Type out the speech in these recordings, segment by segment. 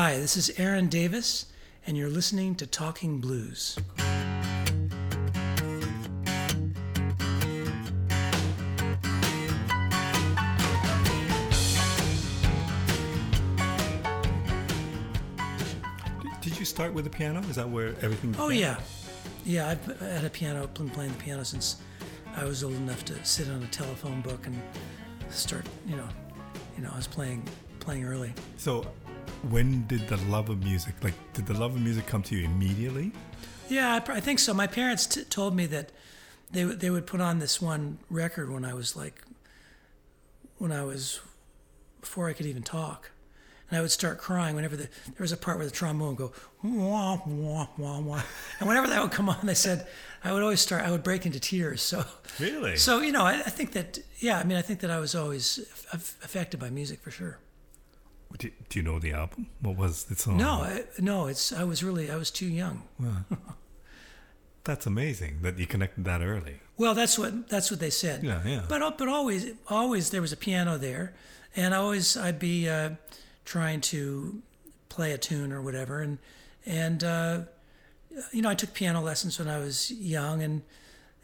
Hi, this is Aaron Davis, and you're listening to Talking Blues. Did you start with the piano? Is that where everything? Oh, began? yeah. Yeah, I've had a piano, been playing the piano since I was old enough to sit on a telephone book and start, you know, you know, I was playing playing early. So, when did the love of music, like, did the love of music come to you immediately? Yeah, I, I think so. My parents t- told me that they would they would put on this one record when I was like when I was before I could even talk, and I would start crying whenever the, there was a part where the trombone would go wah wah wah wah, and whenever that would come on, they said I would always start. I would break into tears. So Really? so you know, I, I think that yeah, I mean, I think that I was always aff- affected by music for sure. Do, do you know the album? What was the song? No, I, no, it's I was really I was too young. That's amazing that you connected that early. Well, that's what that's what they said. Yeah, yeah. But but always always there was a piano there, and always I'd be uh, trying to play a tune or whatever, and and uh, you know I took piano lessons when I was young, and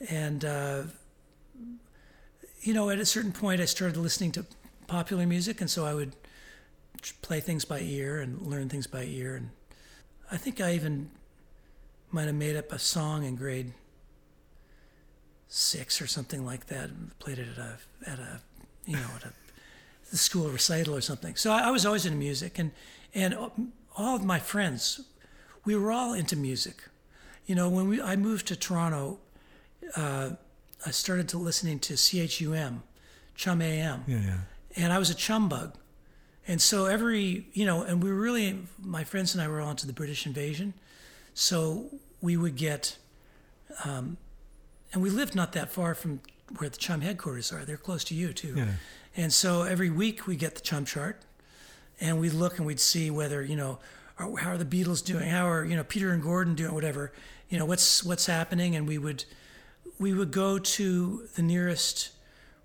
and uh, you know at a certain point I started listening to popular music, and so I would play things by ear and learn things by ear, and I think I even might have made up a song in grade six or something like that. and Played it at a at a you know at a the school recital or something. So I, I was always into music, and and all of my friends, we were all into music. You know, when we I moved to Toronto, uh, I started to listening to CHUM, Chum AM, Yeah, yeah. and I was a chum bug. And so every, you know, and we were really, my friends and I were on to the British invasion. So we would get, um, and we lived not that far from where the chum headquarters are. They're close to you too. Yeah. And so every week we get the chum chart and we'd look and we'd see whether, you know, are, how are the Beatles doing? How are, you know, Peter and Gordon doing? Whatever, you know, what's, what's happening? And we would, we would go to the nearest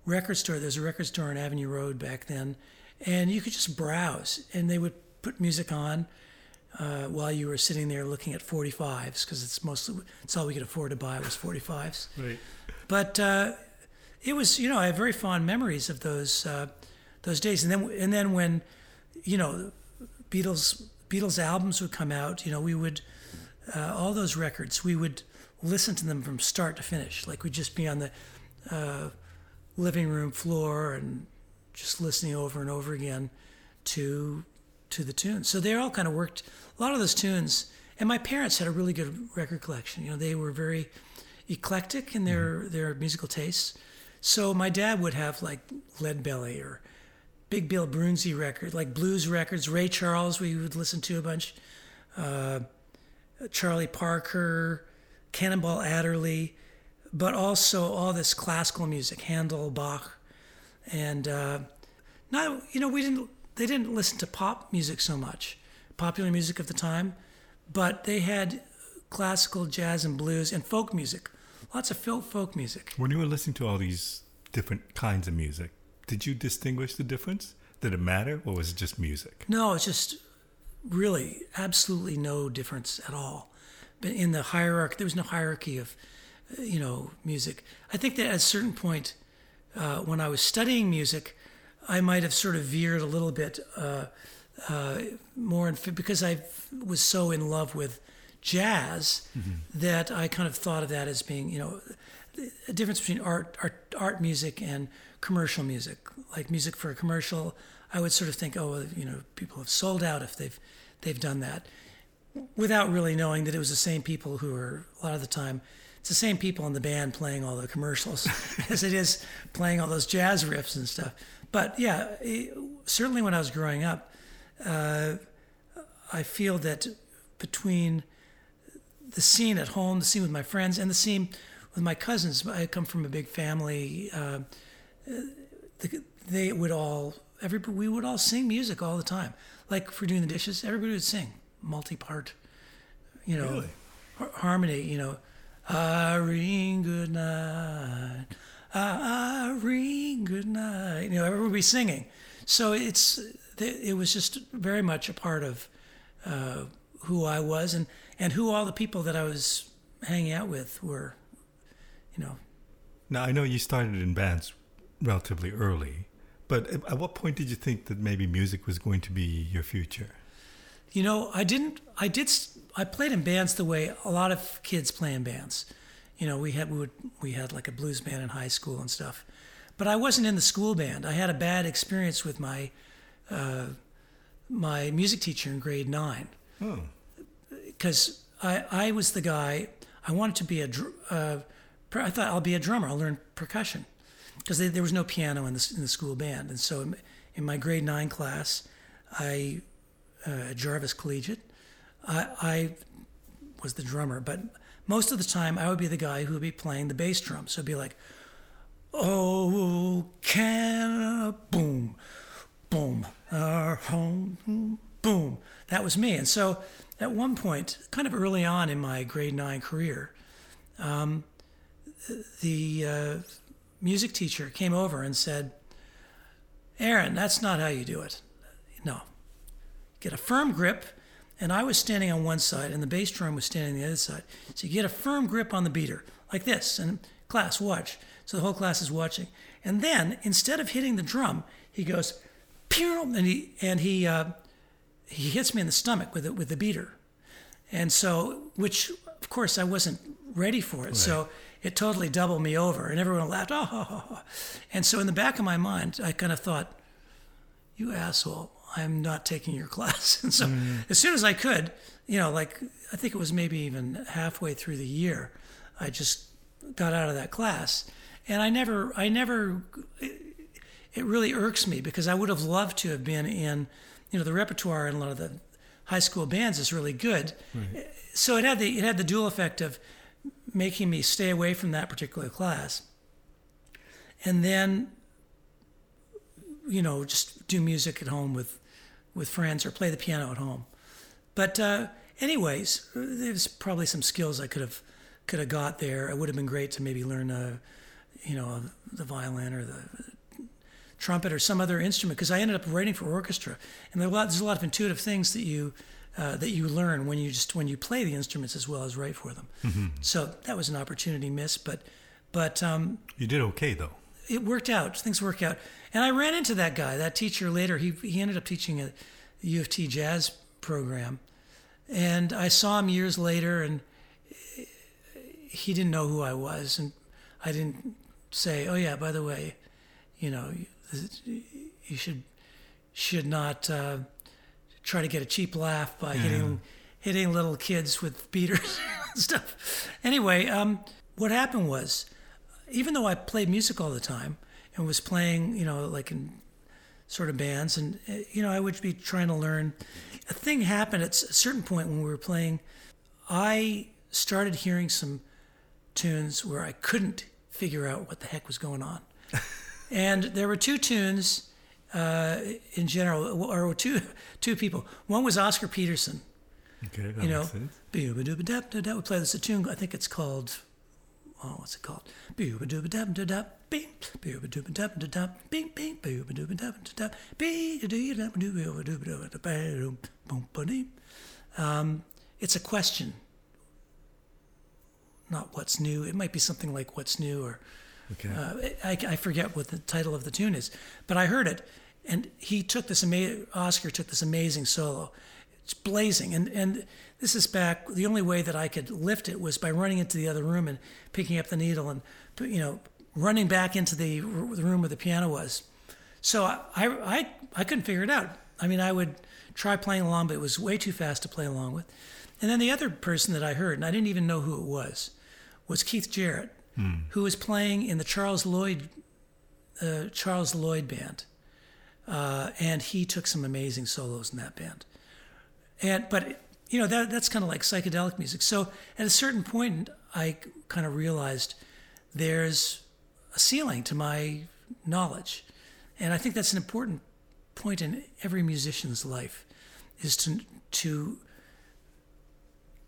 record store. There's a record store on Avenue Road back then, and you could just browse, and they would put music on uh, while you were sitting there looking at 45s because it's mostly it's all we could afford to buy was 45s. Right. But uh, it was, you know, I have very fond memories of those uh, those days, and then and then when, you know, Beatles Beatles albums would come out, you know, we would uh, all those records we would listen to them from start to finish, like we'd just be on the uh, living room floor and just listening over and over again to to the tunes. So they all kind of worked a lot of those tunes. And my parents had a really good record collection. You know, they were very eclectic in their their musical tastes. So my dad would have like Lead Belly or Big Bill Broonzy record, like blues records. Ray Charles we would listen to a bunch. Uh, Charlie Parker, Cannonball Adderley, but also all this classical music, Handel, Bach, and uh, not you know we didn't they didn't listen to pop music so much, popular music of the time, but they had classical, jazz, and blues and folk music, lots of folk music. When you were listening to all these different kinds of music, did you distinguish the difference? Did it matter, or was it just music? No, it's just really absolutely no difference at all. But in the hierarchy, there was no hierarchy of, you know, music. I think that at a certain point, uh, when I was studying music, I might have sort of veered a little bit uh, uh, more in, because I was so in love with jazz that I kind of thought of that as being, you know, a difference between art, art, art music and commercial music. Like music for a commercial, I would sort of think, oh, you know, people have sold out if they've they've done that, without really knowing that it was the same people who are a lot of the time. It's the same people in the band playing all the commercials as it is playing all those jazz riffs and stuff. But yeah, it, certainly when I was growing up, uh, I feel that between the scene at home, the scene with my friends, and the scene with my cousins. I come from a big family. Uh, they would all, everybody, we would all sing music all the time. Like for doing the dishes, everybody would sing multi-part, you know, Really? har- harmony. You know, Irene, good night. Irene, good night. You know, everybody would be singing. So it's it was just very much a part of uh, who I was and and who all the people that I was hanging out with were. You know, Now I know you started in bands relatively early, but at at what point did you think that maybe music was going to be your future? You know, I didn't. I did. I played in bands the way a lot of kids play in bands. You know, we had we would we had like a blues band in high school and stuff, but I wasn't in the school band. I had a bad experience with my uh, my music teacher in grade nine because I I was the guy. I wanted to be a. Uh, I thought I'll be a drummer. I'll learn percussion because there was no piano in the in the school band, and so in, in my grade nine class, I uh, Jarvis Collegiate, I, I was the drummer, but most of the time I would be the guy who would be playing the bass drum. So it'd be like, oh, can boom, boom, our home, boom. That was me. And so at one point, kind of early on in my grade nine career, um, the uh, music teacher came over and said, Aaron, that's not how you do it. No. Get a firm grip. And I was standing on one side, and the bass drum was standing on the other side. So you get a firm grip on the beater, like this. And class, watch. So the whole class is watching. And then, instead of hitting the drum, he goes, pew, and he and he uh, he hits me in the stomach with it with the beater. And so, which of course I wasn't ready for it. So it totally doubled me over, and everyone laughed. Oh, and so in the back of my mind, I kind of thought, "You asshole! I'm not taking your class." And so, mm. as soon as I could, you know, like I think it was maybe even halfway through the year, I just got out of that class, and I never, I never. It, it really irks me because I would have loved to have been in, you know, the repertoire in a lot of the high school bands is really good. So it had the it had the dual effect of making me stay away from that particular class, and then, you know, just do music at home with with friends or play the piano at home. But uh, anyways, there's probably some skills I could have could have got there. It would have been great to maybe learn, uh, you know, the violin or the trumpet or some other instrument because I ended up writing for orchestra, and there's a lot, there's a lot of intuitive things that you uh, that you learn when you just when you play the instruments as well as write for them. So that was an opportunity missed, but but um, you did okay though. It worked out. Things worked out, and I ran into that guy, that teacher later. He he ended up teaching a U of T jazz program, and I saw him years later, and he didn't know who I was, and I didn't say, "Oh yeah, by the way, you know, you, should should not uh, try to get a cheap laugh by hitting hitting little kids with beaters and stuff." Anyway, um, what happened was, even though I played music all the time and was playing, you know, like in sort of bands, and uh, you know, I would be trying to learn. A thing happened at a certain point when we were playing. I started hearing some tunes where I couldn't figure out what the heck was going on. and there were two tunes uh, in general, or two two people. One was Oscar Peterson. Okay, that You know, makes sense. We play this a tune. I think it's called. Oh, what's it called? Boo-ba-doo-ba-dap-da-dap, bee-da-dee-da-ba-doo-ba-doo-ba-doo-ba-doo-ba-doo-ba-doo, boom-ba-dee. Um, It's a question, not what's new. It might be something like "What's new" or Okay. uh, I, I forget what the title of the tune is, but I heard it, and he took this amazing. Oscar took this amazing solo. It's blazing, and and this is back. The only way that I could lift it was by running into the other room and picking up the needle and you know running back into the, r- the room where the piano was. So I, I I couldn't figure it out. I mean, I would try playing along, but it was way too fast to play along with. And then the other person that I heard, and I didn't even know who it was, was Keith Jarrett, who was playing in the Charles Lloyd uh, Charles Lloyd band, uh, and he took some amazing solos in that band. And but you know that that's kind of like psychedelic music. So at a certain point, I kind of realized there's a ceiling to my knowledge, and I think that's an important point in every musician's life, is to to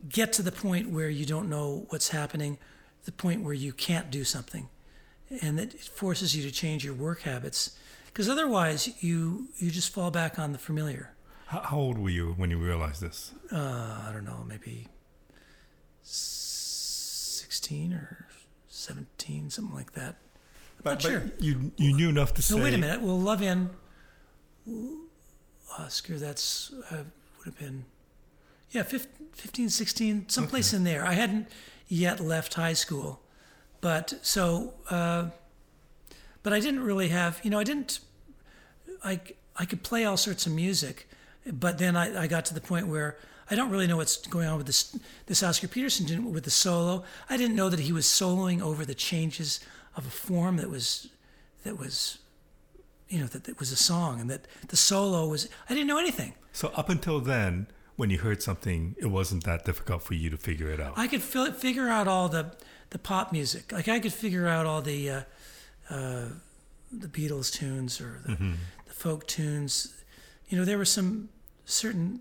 get to the point where you don't know what's happening, the point where you can't do something, and that it forces you to change your work habits, because otherwise you you just fall back on the familiar. How, how old were you when you realized this? Uh, I don't know, maybe sixteen or seventeen, something like that. I'm not sure. you you knew enough to say. No, wait a minute. Well, Love In, Oscar, that's, uh, would have been, yeah, 15, 15 16, someplace in there. I hadn't yet left high school. But so, uh, but I didn't really have, you know, I didn't, I, I could play all sorts of music, but then I, I got to the point where I don't really know what's going on with this, this Oscar Peterson didn't with the solo. I didn't know that he was soloing over the changes of a form that was, that was you know that it was a song and that the solo was i didn't know anything So up until then, when you heard something, it wasn't that difficult for you to figure it out. i could feel, figure out all the the pop music like i could figure out all the uh, uh, the beatles tunes or the, the folk tunes you know there were some certain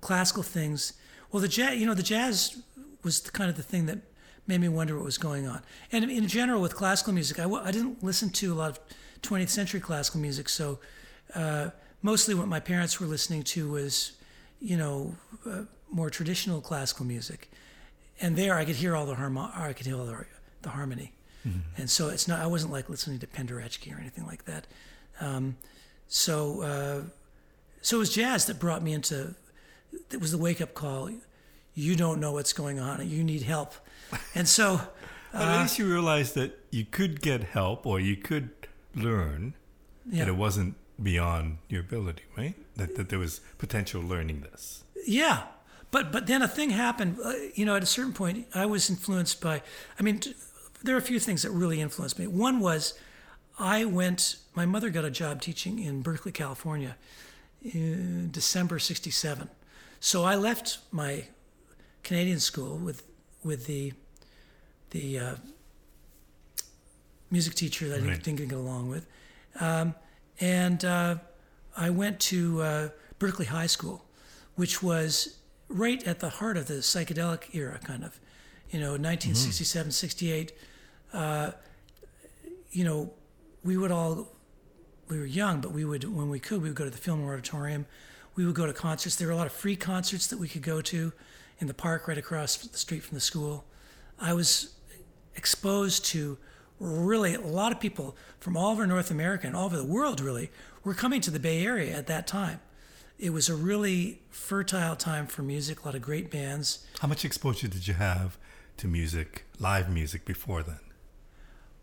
classical things. Well the jazz you know the jazz was the, kind of the thing that made me wonder what was going on. And in general with classical music i, w- I didn't listen to a lot of 20th century classical music so uh, mostly what my parents were listening to was you know uh, more traditional classical music. And there I could hear all the harmo- or I could hear all the, the harmony, and so it's not I wasn't like listening to Penderecki or anything like that. Um, so uh, so it was jazz that brought me into. It was the wake up call. You don't know what's going on. You need help, and so But at least you realized that you could get help or you could learn yeah. that it wasn't beyond your ability, right? That, that there was potential learning this. Yeah, but but then a thing happened. Uh, you know, at a certain point, I was influenced by. I mean, t- there are a few things that really influenced me. One was I went. My mother got a job teaching in Berkeley, California, in December '67. So I left my Canadian school with with the the uh, music teacher that I Right. didn't get along with, um, and uh, I went to uh, Berkeley High School, which was right at the heart of the psychedelic era, kind of, you know, 1967, 68. Uh, you know, we would all, we were young, but we would, when we could, we would go to the Fillmore Auditorium. We would go to concerts. There were a lot of free concerts that we could go to in the park right across the street from the school. I was exposed to really a lot of people from all over North America and all over the world, really, were coming to the Bay Area at that time. It was a really fertile time for music, a lot of great bands. How much exposure did you have to music, live music before then?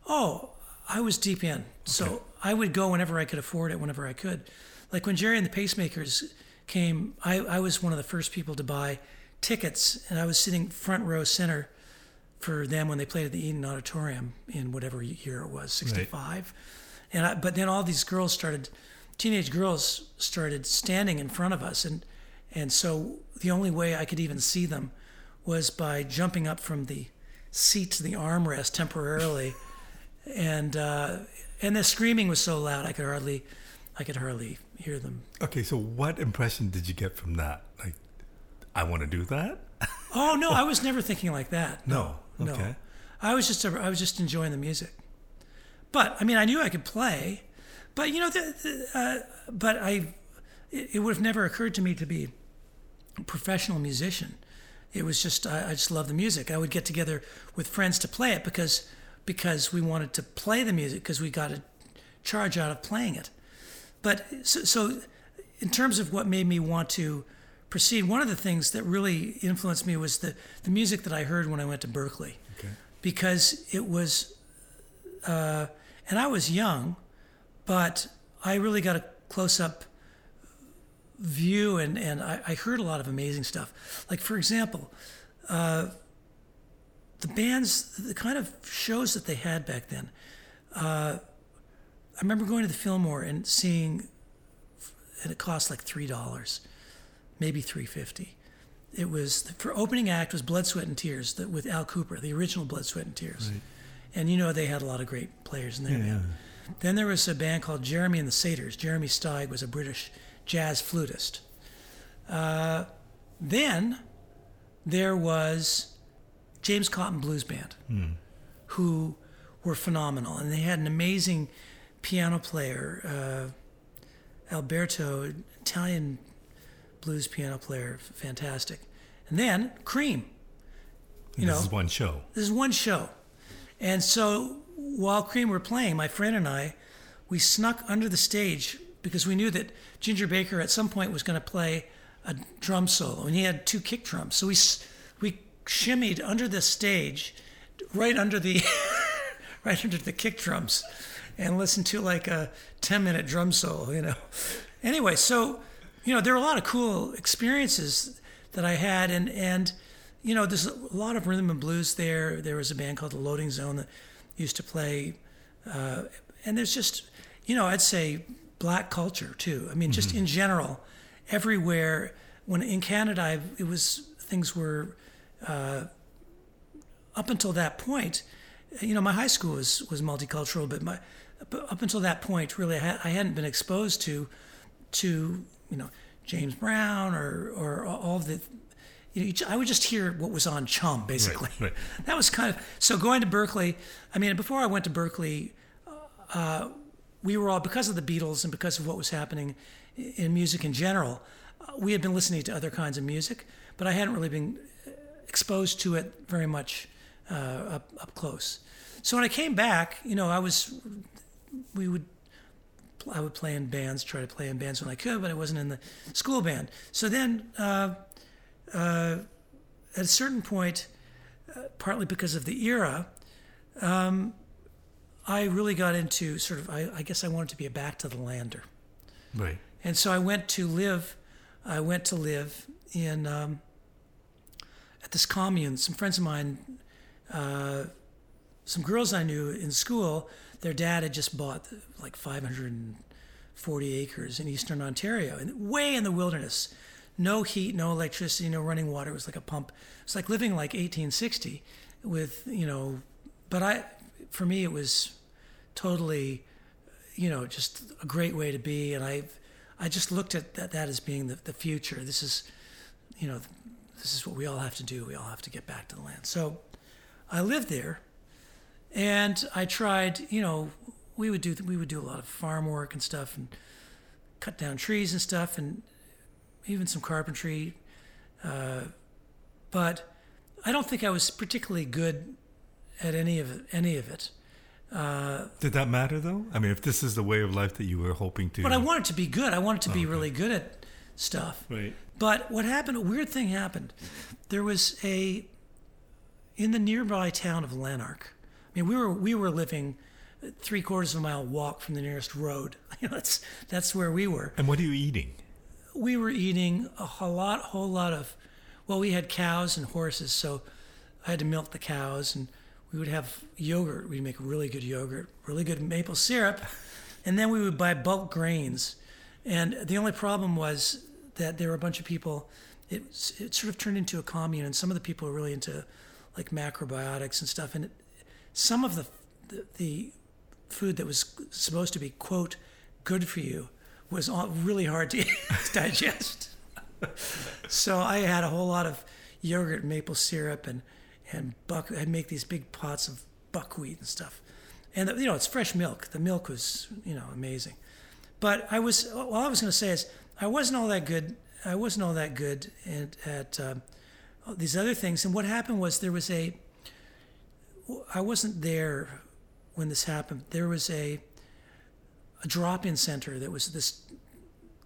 Oh, I was deep in. So I would go whenever I could afford it, whenever I could. Like when Gerry and the Pacemakers came, I, I was one of the first people to buy tickets, and I was sitting front row center for them when they played at the Eden Auditorium in whatever year it was, 65. And I, but then all these girls started, teenage girls started standing in front of us, and and so the only way I could even see them was by jumping up from the seat to the armrest temporarily, and uh, and the screaming was so loud I could hardly, I could hardly hear them. Okay, so what impression did you get from that? Like, I want to do that? Oh no, I was never thinking like that. No. No, Okay. I was just I was just enjoying the music. But I mean, I knew I could play, but you know, the, the, uh, but I it, it would have never occurred to me to be a professional musician. It was just I, I just love the music. I would get together with friends to play it because because we wanted to play the music because we got a charge out of playing it. But so, so in terms of what made me want to proceed, one of the things that really influenced me was the, the music that I heard when I went to Berkeley. Okay. Because it was, uh, and I was young, but I really got a close up view and, and I, I heard a lot of amazing stuff. Like, for example, uh, the bands, the kind of shows that they had back then. Uh, I remember going to the Fillmore and seeing, and it cost like three dollars, maybe three fifty. It was for opening act was Blood, Sweat and Tears that, with Al Kooper, the original Blood, Sweat and Tears, right. and you know they had a lot of great players in there. Yeah. Then there was a band called Jeremy and the Satyrs. Jeremy Steig was a British jazz flutist. Uh, then there was James Cotton Blues Band, who were phenomenal, and they had an amazing piano player, uh, Alberto, Italian blues piano player, fantastic. And then Cream. You this know, is one show. this is one show. And so while Cream were playing, my friend and I, we snuck under the stage because we knew that Ginger Baker at some point was going to play a drum solo, and he had two kick drums. So we shimmied under the stage, right under the right under the kick drums, and listened to like a ten minute drum solo. You know. Anyway, so you know there were a lot of cool experiences that I had, and and you know there's a lot of rhythm and blues there. There was a band called the Loading Zone that used to play, uh, and there's just you know I'd say black culture too. I mean, just in general, everywhere. When in Canada, I, it was things were uh, up until that point. You know, my high school was was multicultural, but my but up until that point, really, I, had, I hadn't been exposed to to you know James Brown or or all the. You know, I would just hear what was on Chum, basically. right. That was kind of so going to Berkeley. I mean, before I went to Berkeley, uh, we were all because of the Beatles and because of what was happening in music in general. uh, We had been listening to other kinds of music, but I hadn't really been exposed to it very much uh, up up close. So when I came back, you know, I was we would I would play in bands, try to play in bands when I could, but I wasn't in the school band. So then, uh, uh, at a certain point, uh, partly because of the era, um, I really got into sort of. I, I guess I wanted to be a back to the lander. Right. And so I went to live. I went to live in um, at this commune. Some friends of mine, uh, some girls I knew in school, their dad had just bought like 540 acres in eastern Ontario, and way in the wilderness. No heat, no electricity, no running water. It was like a pump. It's like living like 1860, with you know. But I, for me, it was totally you know, just a great way to be. And I, I just looked at that, that as being the, the future. This is, you know, this is what we all have to do. We all have to get back to the land. So I lived there and I tried, you know, we would do, we would do a lot of farm work and stuff and cut down trees and stuff and even some carpentry. Uh, but I don't think I was particularly good at any of it, any of it. Did that matter though? I mean, if this is the way of life that you were hoping to. But I wanted to be good. I wanted to be okay. really good at stuff. Right. But what happened? A weird thing happened. There was a in the nearby town of Lanark. I mean, we were we were living three quarters of a mile walk from the nearest road. You know, that's that's where we were. And what are you eating? We were eating a whole lot, whole lot of. Well, we had cows and horses, so I had to milk the cows, and we would have yogurt. We'd make really good yogurt, really good maple syrup, and then we would buy bulk grains. And the only problem was that there were a bunch of people. It it sort of turned into a commune, and some of the people were really into like macrobiotics and stuff. And it, some of the, the the food that was supposed to be quote good for you was all really hard to digest. so I had a whole lot of yogurt, maple syrup, and and buck. I'd make these big pots of buckwheat and stuff, and you know it's fresh milk. The milk was you know amazing, but I was all I was going to say is I wasn't all that good. I wasn't all that good at, at um, these other things. And what happened was there was a. I wasn't there when this happened. There was a a drop-in center that was this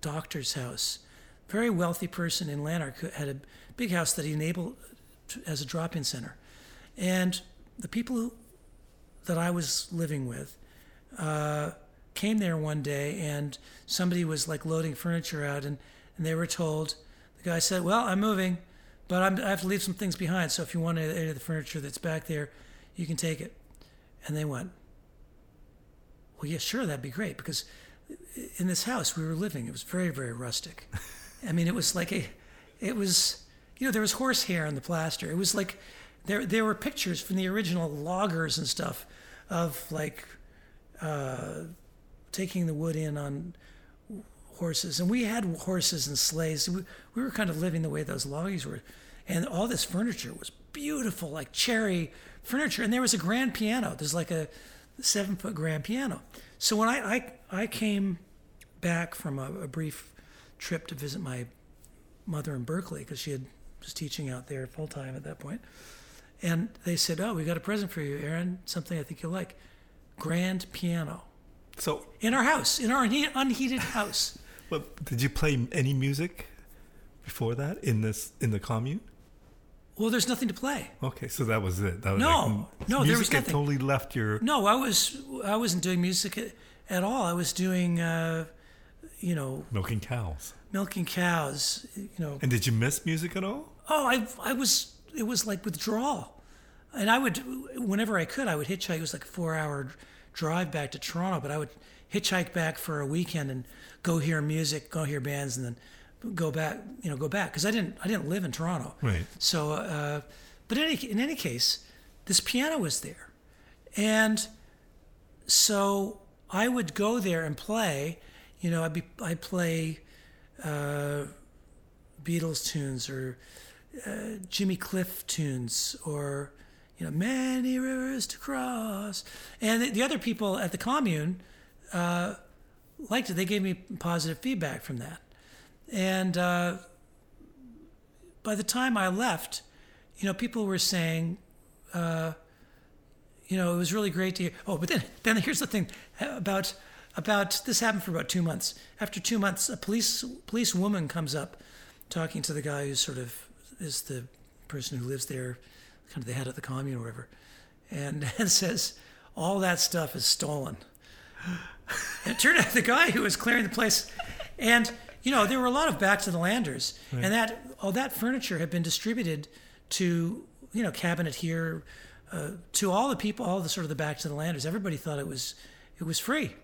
doctor's house. Very wealthy person in Lanark who had a big house that he enabled as a drop-in center, and the people who, that I was living with uh, came there one day, and somebody was like loading furniture out, and, and they were told. The guy said, "Well, I'm moving, but I'm, I have to leave some things behind. So if you want any of the furniture that's back there, you can take it." And they went, well, yeah, sure, that'd be great because in this house we were living, it was very, very rustic. I mean, it was like a, it was, you know, there was horsehair in the plaster. It was like, there, there were pictures from the original loggers and stuff of like uh, taking the wood in on horses. And we had horses and sleighs. We, we were kind of living the way those loggers were. And all this furniture was beautiful, like cherry furniture. And there was a grand piano. There's like a seven foot grand piano. So when I, I, I came back from a, a brief trip to visit my mother in Berkeley because she had was teaching out there full time at that point. And they said, "Oh, we got a present for you, Aaron. Something I think you'll like. Grand piano So, in our house, in our unheated house." well, did you play any music before that in this in the commune? Well, there's nothing to play. Okay, so that was it. That was No, like, no, there was nothing. totally left your. No, I was I wasn't doing music at, at all. I was doing, uh, you know, milking cows. milking cows. You know, And did you miss music at all? oh, I I was it was like withdrawal, and I would whenever I could I would hitchhike. It was like a four hour drive back to Toronto, but I would hitchhike back for a weekend and go hear music, go hear bands, and then go back. You know, go back because I didn't I didn't live in Toronto. Right. So, uh, but in any, in any case, this piano was there. And so I would go there and play. You know, I'd, be, I'd play uh, Beatles tunes or uh, Jimmy Cliff tunes or, you know, Many Rivers to Cross. And the, the other people at the commune uh, liked it. They gave me positive feedback from that. And uh, by the time I left, you know, people were saying, uh, you know, it was really great to hear. Oh, but then, then here's the thing about about this happened for about two months. After two months, a police police woman comes up, talking to the guy who sort of is the person who lives there, kind of the head of the commune or whatever, and, and says all that stuff is stolen. And it turned out the guy who was clearing the place, and you know there were a lot of back to the landers, and that all that furniture had been distributed to you know cabinet here, uh, to all the people, all the sort of the back to the landers. Everybody thought it was it was free,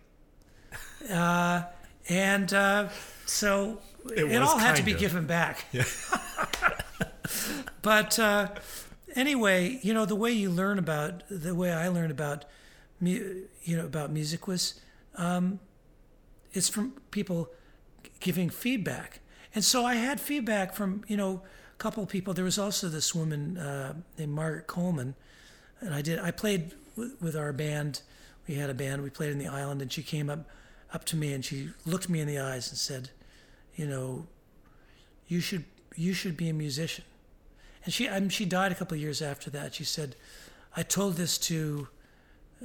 uh, and uh, so it, was all had to be of. given back. Yeah. but uh, anyway, you know the way you learn about the way I learned about you know about music was um, it's from people giving feedback, and so I had feedback from you know a couple of people. There was also this woman uh, named Margaret Coleman, and I did I played with, with our band. We had a band. We played in the island, and she came up up to me and she looked me in the eyes and said, "You know, you should you should be a musician." And she she died a couple of years after that. She said, "I told this to."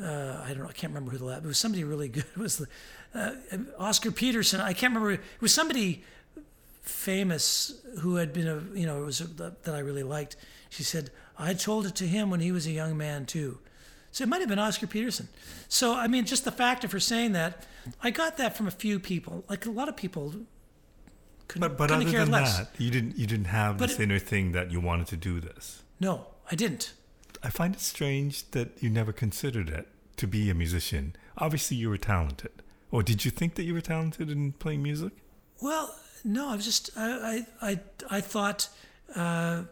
uh, I don't know, I can't remember who the lab. It was somebody really good. It was uh, Oscar Peterson. I can't remember. It was somebody famous who had been a you know it was a, that I really liked. She said I told it to him when he was a young man too. So it might have been Oscar Peterson. So I mean, just the fact of her saying that, I got that from a few people. Like a lot of people couldn't, But but couldn't other than less. that, you didn't you didn't have But this it- inner thing that you wanted to do this. No, I didn't. I find it strange that you never considered it to be a musician. Obviously, you were talented. Or did you think that you were talented in playing music? Well, no, I was just I I I, I thought, uh,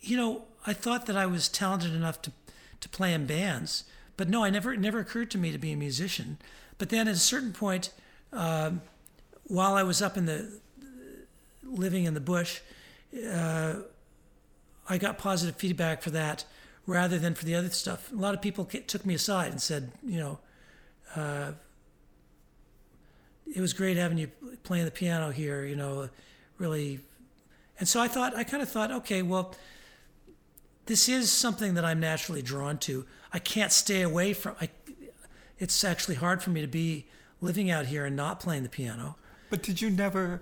you know, I thought that I was talented enough to to play in bands, but no, I never it never occurred to me to be a musician. But then at a certain point, um, while I was up in the living in the bush, uh, I got positive feedback for that rather than for the other stuff. A lot of people took me aside and said, you know, it was great having you playing the piano here, you know, really. And so I thought, I kind of thought, okay, well, this is something that I'm naturally drawn to. I can't stay away from. I, it's actually hard for me to be living out here and not playing the piano. But did you never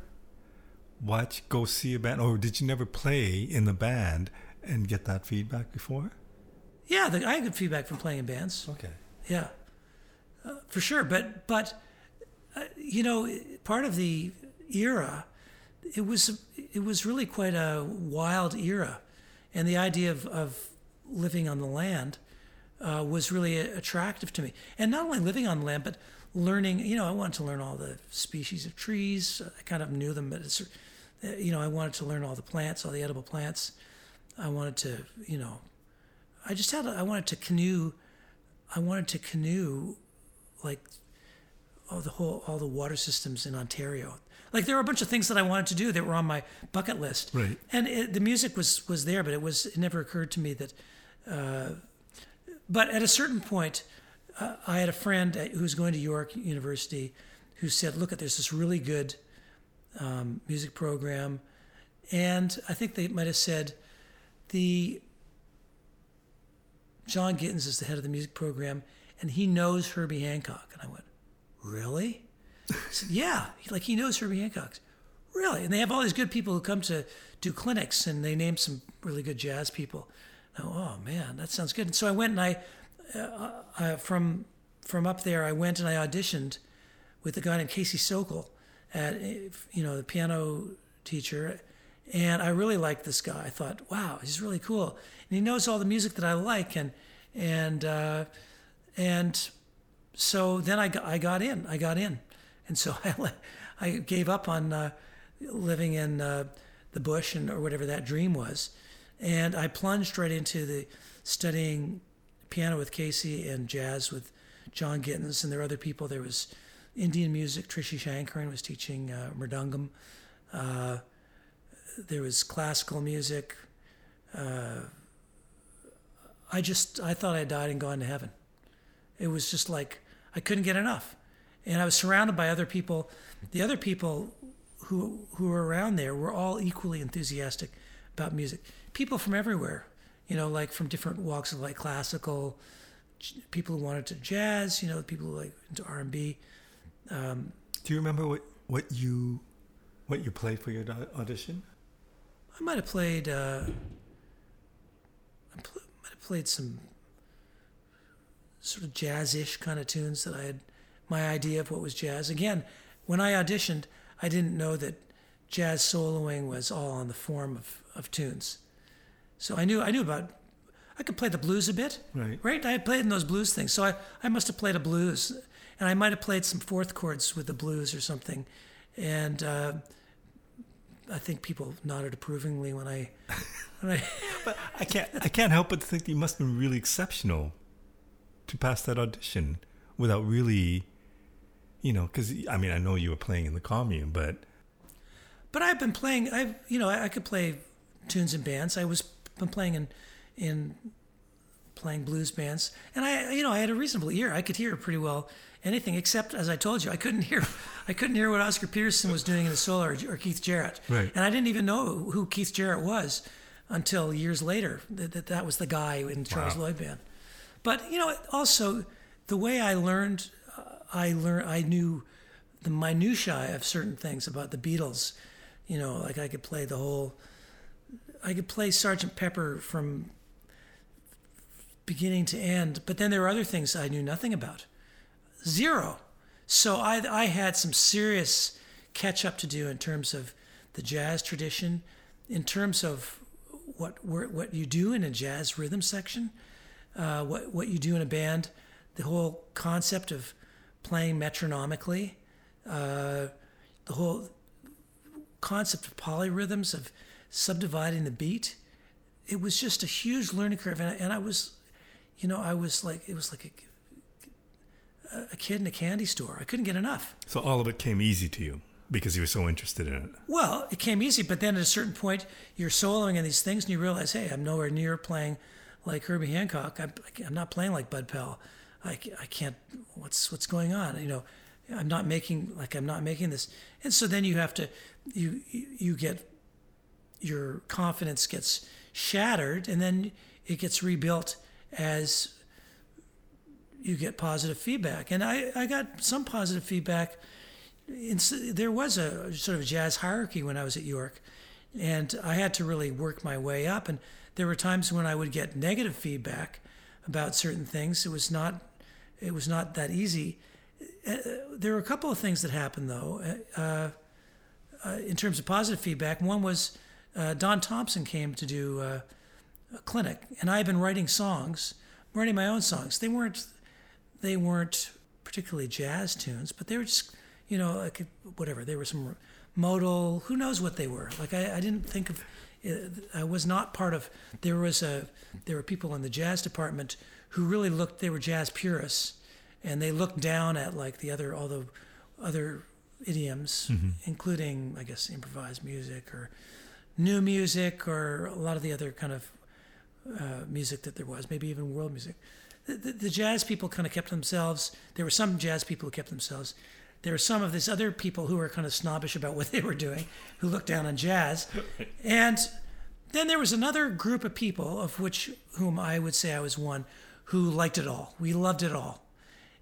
watch, go see a band, or did you never play in the band and get that feedback before? Yeah, the, I get feedback from playing in bands. Okay. Yeah, uh, for sure. But but uh, you know, part of the era, it was it was really quite a wild era, and the idea of of living on the land uh, was really attractive to me. And not only living on the land, but learning. You know, I wanted to learn all the species of trees. I kind of knew them, but it's, you know, I wanted to learn all the plants, all the edible plants. I wanted to, you know, I just had. I wanted to canoe. I wanted to canoe, like, all the whole all the water systems in Ontario. Like there were a bunch of things that I wanted to do that were on my bucket list. Right. And it, the music was was there, but it was it never occurred to me that. Uh, but at a certain point, uh, I had a friend who was going to York University, who said, "Look, at there's this really good um, music program, and I think they might have said the John Gittens is the head of the music program, and he knows Herbie Hancock. And I went, really? I said, yeah, like he knows Herbie Hancock. Really? And they have all these good people who come to do clinics, and they name some really good jazz people. oh man, that sounds good. And so I went and I, uh, from from up there, I went and I auditioned with a guy named Casey Sokol, at you know the piano teacher, and I really liked this guy. I thought, wow, he's really cool, and he knows all the music that I like, and and uh, and so then I got, I got in, I got in, and so I I gave up on uh, living in uh, the bush and or whatever that dream was, and I plunged right into the studying piano with Casey and jazz with John Gittens, and there were other people. There was Indian music. Trichy Sankaran was teaching uh. Uh, there was classical music. Uh, I just I thought I died and gone to heaven. It was just like I couldn't get enough, and I was surrounded by other people. The other people who who were around there were all equally enthusiastic about music. People from everywhere, you know, like from different walks of life, classical, people who wanted to jazz, you know, people who like into R and B. Um, Do you remember what what you what you played for your audition? I might have played. Uh, I pl- might have played some sort of jazz-ish kind of tunes that I had my idea of what was jazz. Again, when I auditioned, I didn't know that jazz soloing was all on the form of, of tunes. So I knew I knew about I could play the blues a bit. Right. Right? I played in those blues things. So I, I must have played a blues. And I might have played some fourth chords with the blues or something. And uh, I think people nodded approvingly when I when I But I can't I can't help but think you must have been really exceptional to pass that audition without really you know, because I mean, I know you were playing in the commune, but but I've been playing. I've you know, I, I could play tunes in bands. I was been playing in in playing blues bands, and I you know I had a reasonable ear. I could hear pretty well anything except, as I told you, I couldn't hear I couldn't hear what Oscar Peterson was doing in the solo or, or Keith Jarrett, right. and I didn't even know who Keith Jarrett was until years later that that, that was the guy in Charles wow. Lloyd band. But you know, also the way I learned uh, I learned I knew the minutiae of certain things about the Beatles. You know, like I could play the whole. I could play Sergeant Pepper from beginning to end, but then there were other things I knew nothing about. Zero. So I I had some serious catch up to do in terms of the jazz tradition, in terms of what what you do in a jazz rhythm section, uh, what what you do in a band, the whole concept of playing metronomically, uh, the whole concept of polyrhythms, of subdividing the beat. It was just a huge learning curve, and I, and I was, you know, I was like, it was like a, a kid in a candy store. I couldn't get enough. So all of it came easy to you because you were so interested in it. Well, it came easy, but then at a certain point, you're soloing in these things, and you realize, hey, I'm nowhere near playing like Herbie Hancock. I'm, I'm not playing like Bud Powell. I, I can't what's what's going on you know i'm not making like i'm not making this and so then you have to you you get your confidence gets shattered and then it gets rebuilt as you get positive feedback and i i got some positive feedback there was a sort of jazz hierarchy when i was at york and i had to really work my way up and there were times when i would get negative feedback about certain things it was not it was not that easy. Uh, there were a couple of things that happened though, uh, uh, in terms of positive feedback. One was uh, Don Thompson came to do uh, a clinic, and I had been writing songs, writing my own songs. They weren't they weren't particularly jazz tunes, but they were just you know like whatever. They were some modal. Who knows what they were? Like I, I didn't think of. I was not part of. There was a. There were people in the jazz department who really looked they were jazz purists and they looked down at like the other all the other idioms mm-hmm. including i guess improvised music or new music or a lot of the other kind of uh, music that there was maybe even world music. The, the, the jazz people kind of kept themselves there were some jazz people who kept themselves. There were some of these other people who were kind of snobbish about what they were doing, who looked down on jazz, and then there was another group of people, of which whom I would say I was one, who liked it all. We loved it all,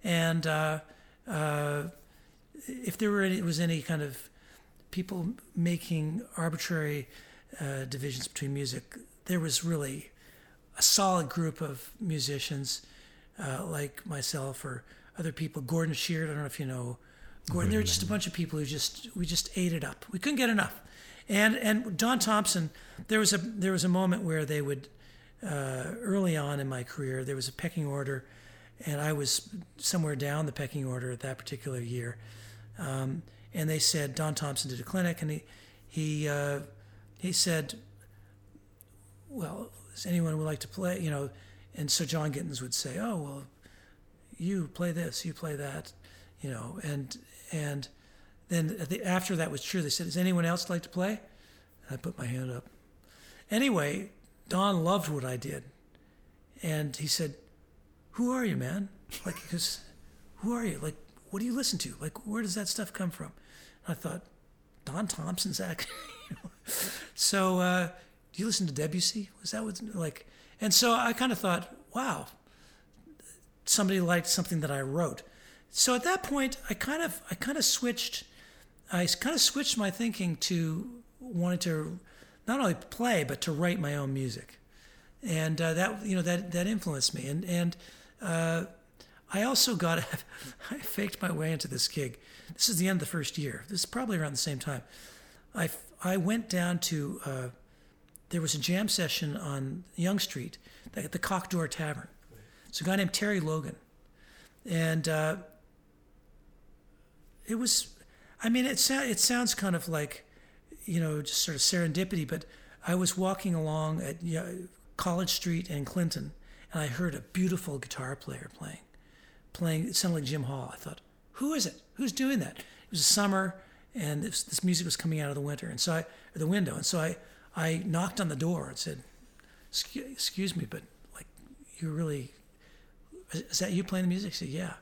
and uh, uh, if there were any, was any kind of people making arbitrary uh, divisions between music, there was really a solid group of musicians uh, like myself or other people. Gordon Sheard, I don't know if you know Gordon. There were just a bunch of people who just we just ate it up. We couldn't get enough. And and Don Thompson, there was a there was a moment where they would uh, early on in my career there was a pecking order, and I was somewhere down the pecking order at that particular year. Um, and they said Don Thompson did a clinic, and he he uh, he said, "Well, is anyone would like to play?" You know, and so John Gittens would say, "Oh, well, you play this, you play that," you know, and and then the, after that was true, they said, "Does anyone else like to play?" And I put my hand up. Anyway, Don loved what I did, and he said, "Who are you, man? Like, because who are you? Like, what do you listen to? Like, where does that stuff come from?" And I thought, Don Thompson's act. So, uh, do you listen to Debussy? Was that what like? And so I kind of thought, wow, somebody liked something that I wrote. So at that point, I kind of I kind of switched. I kind of switched my thinking to wanting to not only play but to write my own music, and uh, that you know that that influenced me. And and uh, I also got I faked my way into this gig. This is the end of the first year. This is probably around the same time. I I went down to uh, there was a jam session on Yonge Street at the Coq d'Or Tavern. It's a guy named Terry Logan, and uh, it was. I mean, it it sounds kind of like, you know, just sort of serendipity. But I was walking along at you know, College Street and Clinton, and I heard a beautiful guitar player playing, playing. It sounded like Jim Hall. I thought, who is it? Who's doing that? It was summer, and this, this music was coming out of the winter, and so I, the window, and so I, I knocked on the door and said, "Excuse me, but like, you're really, is that you playing the music?" Said, "Yeah,"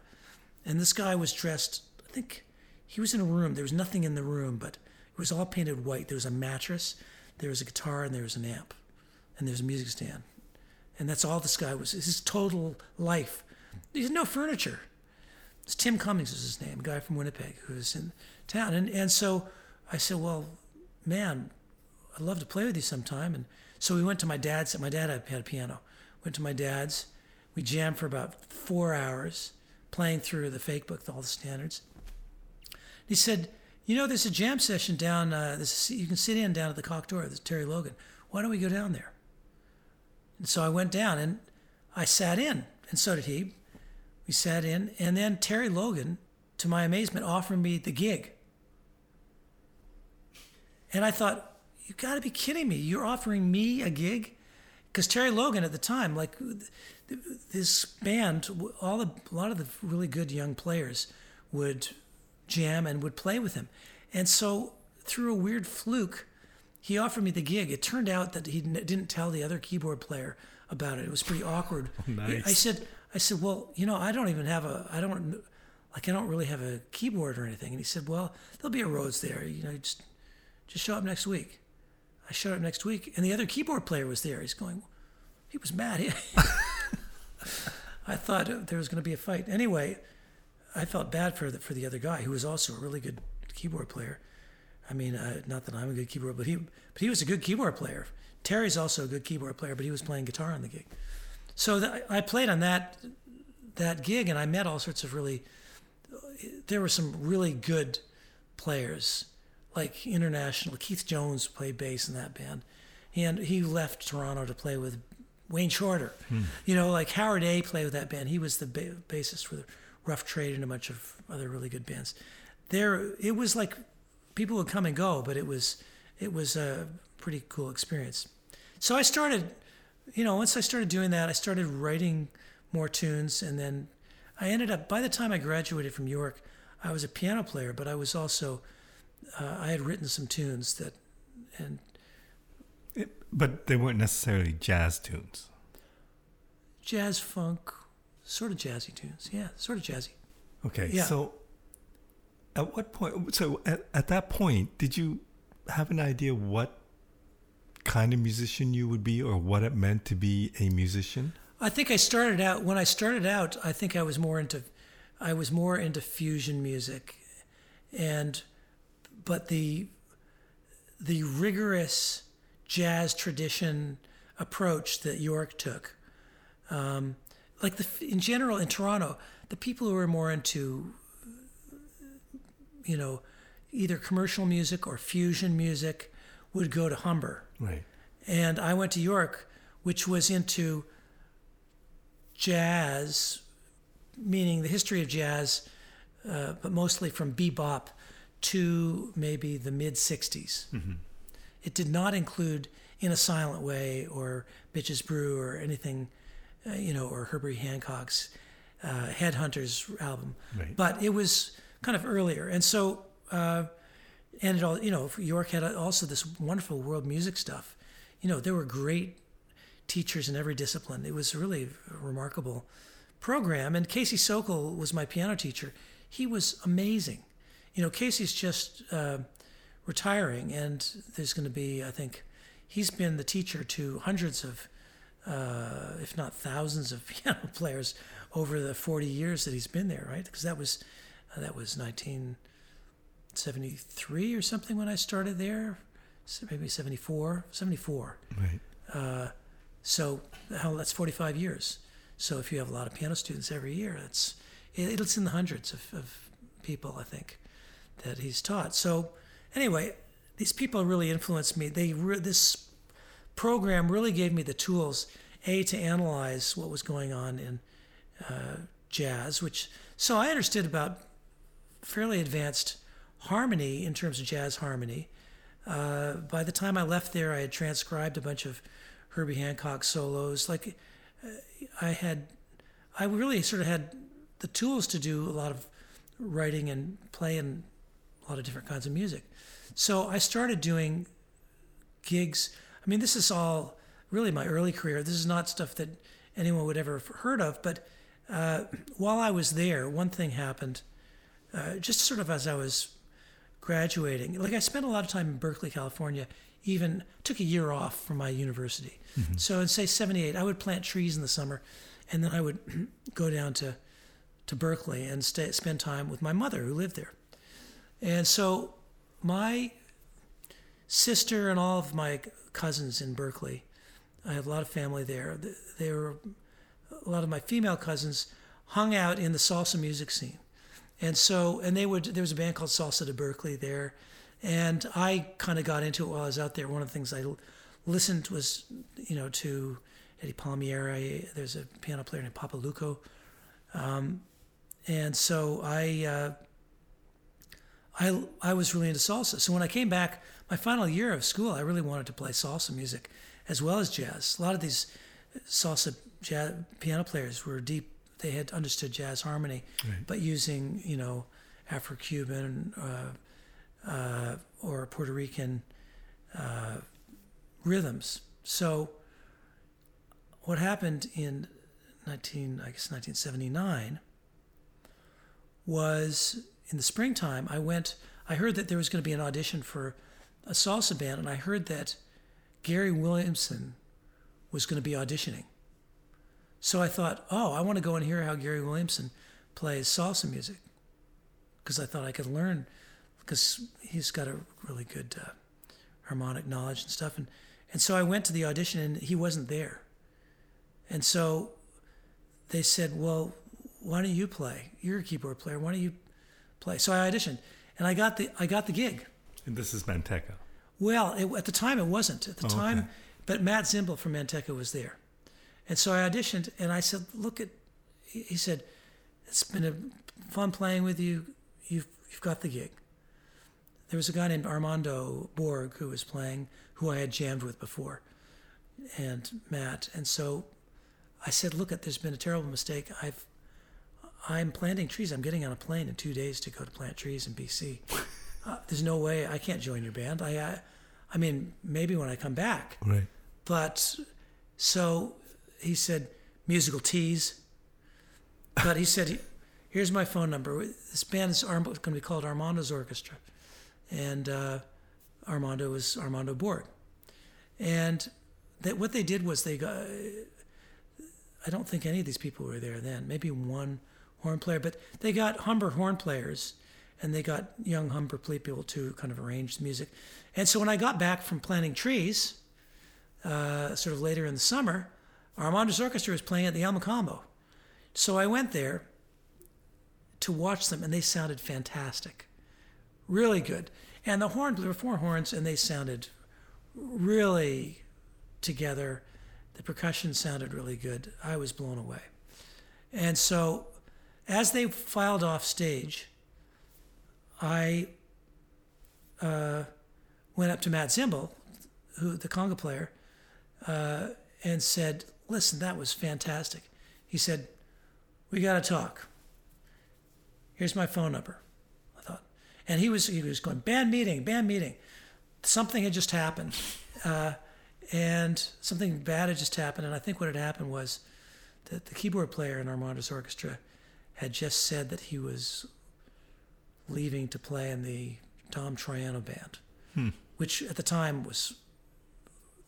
and this guy was dressed. I think he was in a room. There was nothing in the room, but it was all painted white. There was a mattress, there was a guitar, and there was an amp, and there was a music stand, and that's all this guy was. His total life. He had no furniture. It's Tim Cummings was his name, guy from Winnipeg who was in town, and and so I said, well, man, I'd love to play with you sometime, and so we went to my dad's. My dad had a piano. Went to my dad's. We jammed for about four hours, playing through the fake book, all the standards. He said, "You know, there's a jam session down. Uh, this you can sit in down at the Coq d'Or. There's Terry Logan. Why don't we go down there?" And so I went down and I sat in, and so did he. We sat in, and then Terry Logan, to my amazement, offered me the gig. And I thought, you got to be kidding me! You're offering me a gig? Because Terry Logan at the time, like this band, all the, a lot of the really good young players would jam and would play with him. And so, through a weird fluke, he offered me the gig. It turned out that he didn't tell the other keyboard player about it. It was pretty awkward. Oh, nice. I said, I said, well, you know, I don't even have a, I don't, like, I don't really have a keyboard or anything. And he said, well, there'll be a Rhodes there. You know, just, just show up next week. I showed up next week, and the other keyboard player was there. He's going, he was mad. I thought there was going to be a fight. Anyway, I felt bad for the, for the other guy who was also a really good keyboard player. I mean, uh, not that I'm a good keyboard, but he but he was a good keyboard player. Terry's also a good keyboard player, but he was playing guitar on the gig. So the, I played on that that gig, and I met all sorts of really. There were some really good players, like international. Keith Jones played bass in that band. And he left Toronto to play with Wayne Shorter. Hmm. You know, like Howard A. played with that band. He was the ba- bassist for the Rough Trade and a bunch of other really good bands. There, it was like people would come and go, but it was it was a pretty cool experience. So I started, you know, once I started doing that, I started writing more tunes, and then I ended up. By the time I graduated from York, I was a piano player, but I was also uh, I had written some tunes that, and It- but they weren't necessarily jazz tunes. jazz funk, sort of jazzy tunes. Yeah, sort of jazzy. Okay, Yeah. so at what point? So at, at that point, did you have an idea what kind of musician you would be, or what it meant to be a musician? I think I started out when I started out. I think I was more into, I was more into fusion music, and, but the, the rigorous jazz tradition approach that York took, um, like the in general in Toronto, the people who were more into, you know, either commercial music or fusion music, would go to Humber. Right. And I went to York, which was into jazz, meaning the history of jazz, uh, but mostly from bebop to maybe the mid 60s. Mm-hmm. It did not include In a Silent Way or Bitches Brew or anything, uh, you know, or Herbie Hancock's uh, Headhunters album. Right. But it was kind of earlier. And so, uh, and it all, you know, York had also this wonderful world music stuff. You know, there were great teachers in every discipline. It was really a remarkable program. And Casey Sokol was my piano teacher. He was amazing. You know, Casey's just uh, retiring, and there's going to be, I think, he's been the teacher to hundreds of, uh, if not thousands of piano players over the 40 years that he's been there, right? Because that was uh, that was 1973 or something when I started there, so maybe 74, 74. Right. Uh, so hell, that's 45 years. So if you have a lot of piano students every year, it's it, it's in the hundreds of, of people, I think, that he's taught. So anyway, these people really influenced me. They re- this program really gave me the tools, a to analyze what was going on in uh, jazz, which so I understood about fairly advanced harmony in terms of jazz harmony. Uh, by the time I left there, I had transcribed a bunch of Herbie Hancock solos. Like uh, I had, I really sort of had the tools to do a lot of writing and playing a lot of different kinds of music. So I started doing gigs. I mean, this is all really my early career. This is not stuff that anyone would ever have heard of. But uh, while I was there, one thing happened. Uh, just sort of as I was graduating, like I spent a lot of time in Berkeley, California. Even took a year off from my university. So in say '78, I would plant trees in the summer, and then I would go down to to Berkeley and stay spend time with my mother who lived there. And so my sister and all of my cousins in Berkeley, I have a lot of family there. They were a lot of my female cousins hung out in the salsa music scene. And so, and they would, there was a band called Salsa de Berkeley there. And I kind of got into it while I was out there. One of the things I listened was, you know, to Eddie Palmieri. There's a piano player named Papo Lucca. Um, and so I, uh, I, I was really into salsa. So when I came back, my final year of school, I really wanted to play salsa music as well as jazz. A lot of these salsa jazz, piano players were deep. They had understood jazz harmony, Right. but using you know Afro-Cuban uh, uh, or Puerto Rican uh, rhythms. So what happened in 19, I guess 1979 was in the springtime, I went, I heard that there was going to be an audition for a salsa band, and I heard that Gary Williamson was going to be auditioning. So I thought, oh, I want to go and hear how Gary Williamson plays salsa music because I thought I could learn because he's got a really good uh, harmonic knowledge and stuff. And, and so I went to the audition and he wasn't there. And so they said, well, why don't you play? You're a keyboard player. Why don't you play? So I auditioned and I got the, I got the gig. And this is Manteca. Well, it, at the time it wasn't. At the Oh, time, okay. but Matt Zimbel from Manteca was there, and so I auditioned, and I said, "Look at," he he said, "It's been a fun playing with you. You've you've got the gig." There was a guy named Armando Borg who was playing, who I had jammed with before, and Matt, and so I said, "Look, at there's been a terrible mistake. I've." I'm planting trees. I'm getting on a plane in two days to go to plant trees in BC. Uh, there's no way I can't join your band. I, I, I mean, maybe when I come back. Right. But so he said musical tease. But he said, here's my phone number. This band is going to be called Armando's Orchestra, and uh, Armando was Armando Borg, and that what they did was they got. I don't think any of these people were there then. Maybe one horn player, but they got Humber horn players, and they got young Humber people to kind of arrange the music. And so when I got back from planting trees, uh, sort of later in the summer, Armando's Orchestra was playing at the El Mocambo. So I went there to watch them, and they sounded fantastic, really good. And the horn, there were four horns, and they sounded really together. The percussion sounded really good. I was blown away. And so, as they filed off stage, I uh, went up to Matt Zimbel, who the conga player, uh, and said, "Listen, that was fantastic." He said, "We got to talk. Here's my phone number." I thought, and he was he was going band meeting, band meeting. Something had just happened, uh, and something bad had just happened. And I think what had happened was that the keyboard player in Armando's orchestra had just said that he was leaving to play in the Tom Troiano band, Hmm. which at the time was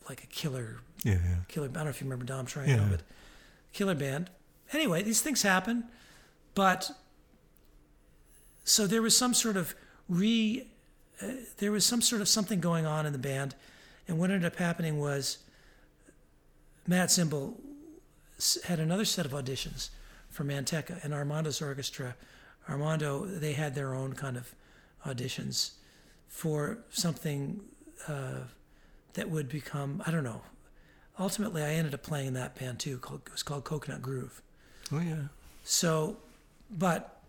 like a killer, Yeah, yeah. killer. I don't know if you remember Tom Troiano, Yeah. but killer band. Anyway, these things happen, but so there was some sort of re, uh, there was some sort of something going on in the band, and what ended up happening was Matt Zimbel had another set of auditions for Manteca and Armando's orchestra. Armando, they had their own kind of auditions for something uh, that would become, I don't know. Ultimately, I ended up playing in that band too. Called, it was called Coconut Groove. Oh yeah. So, but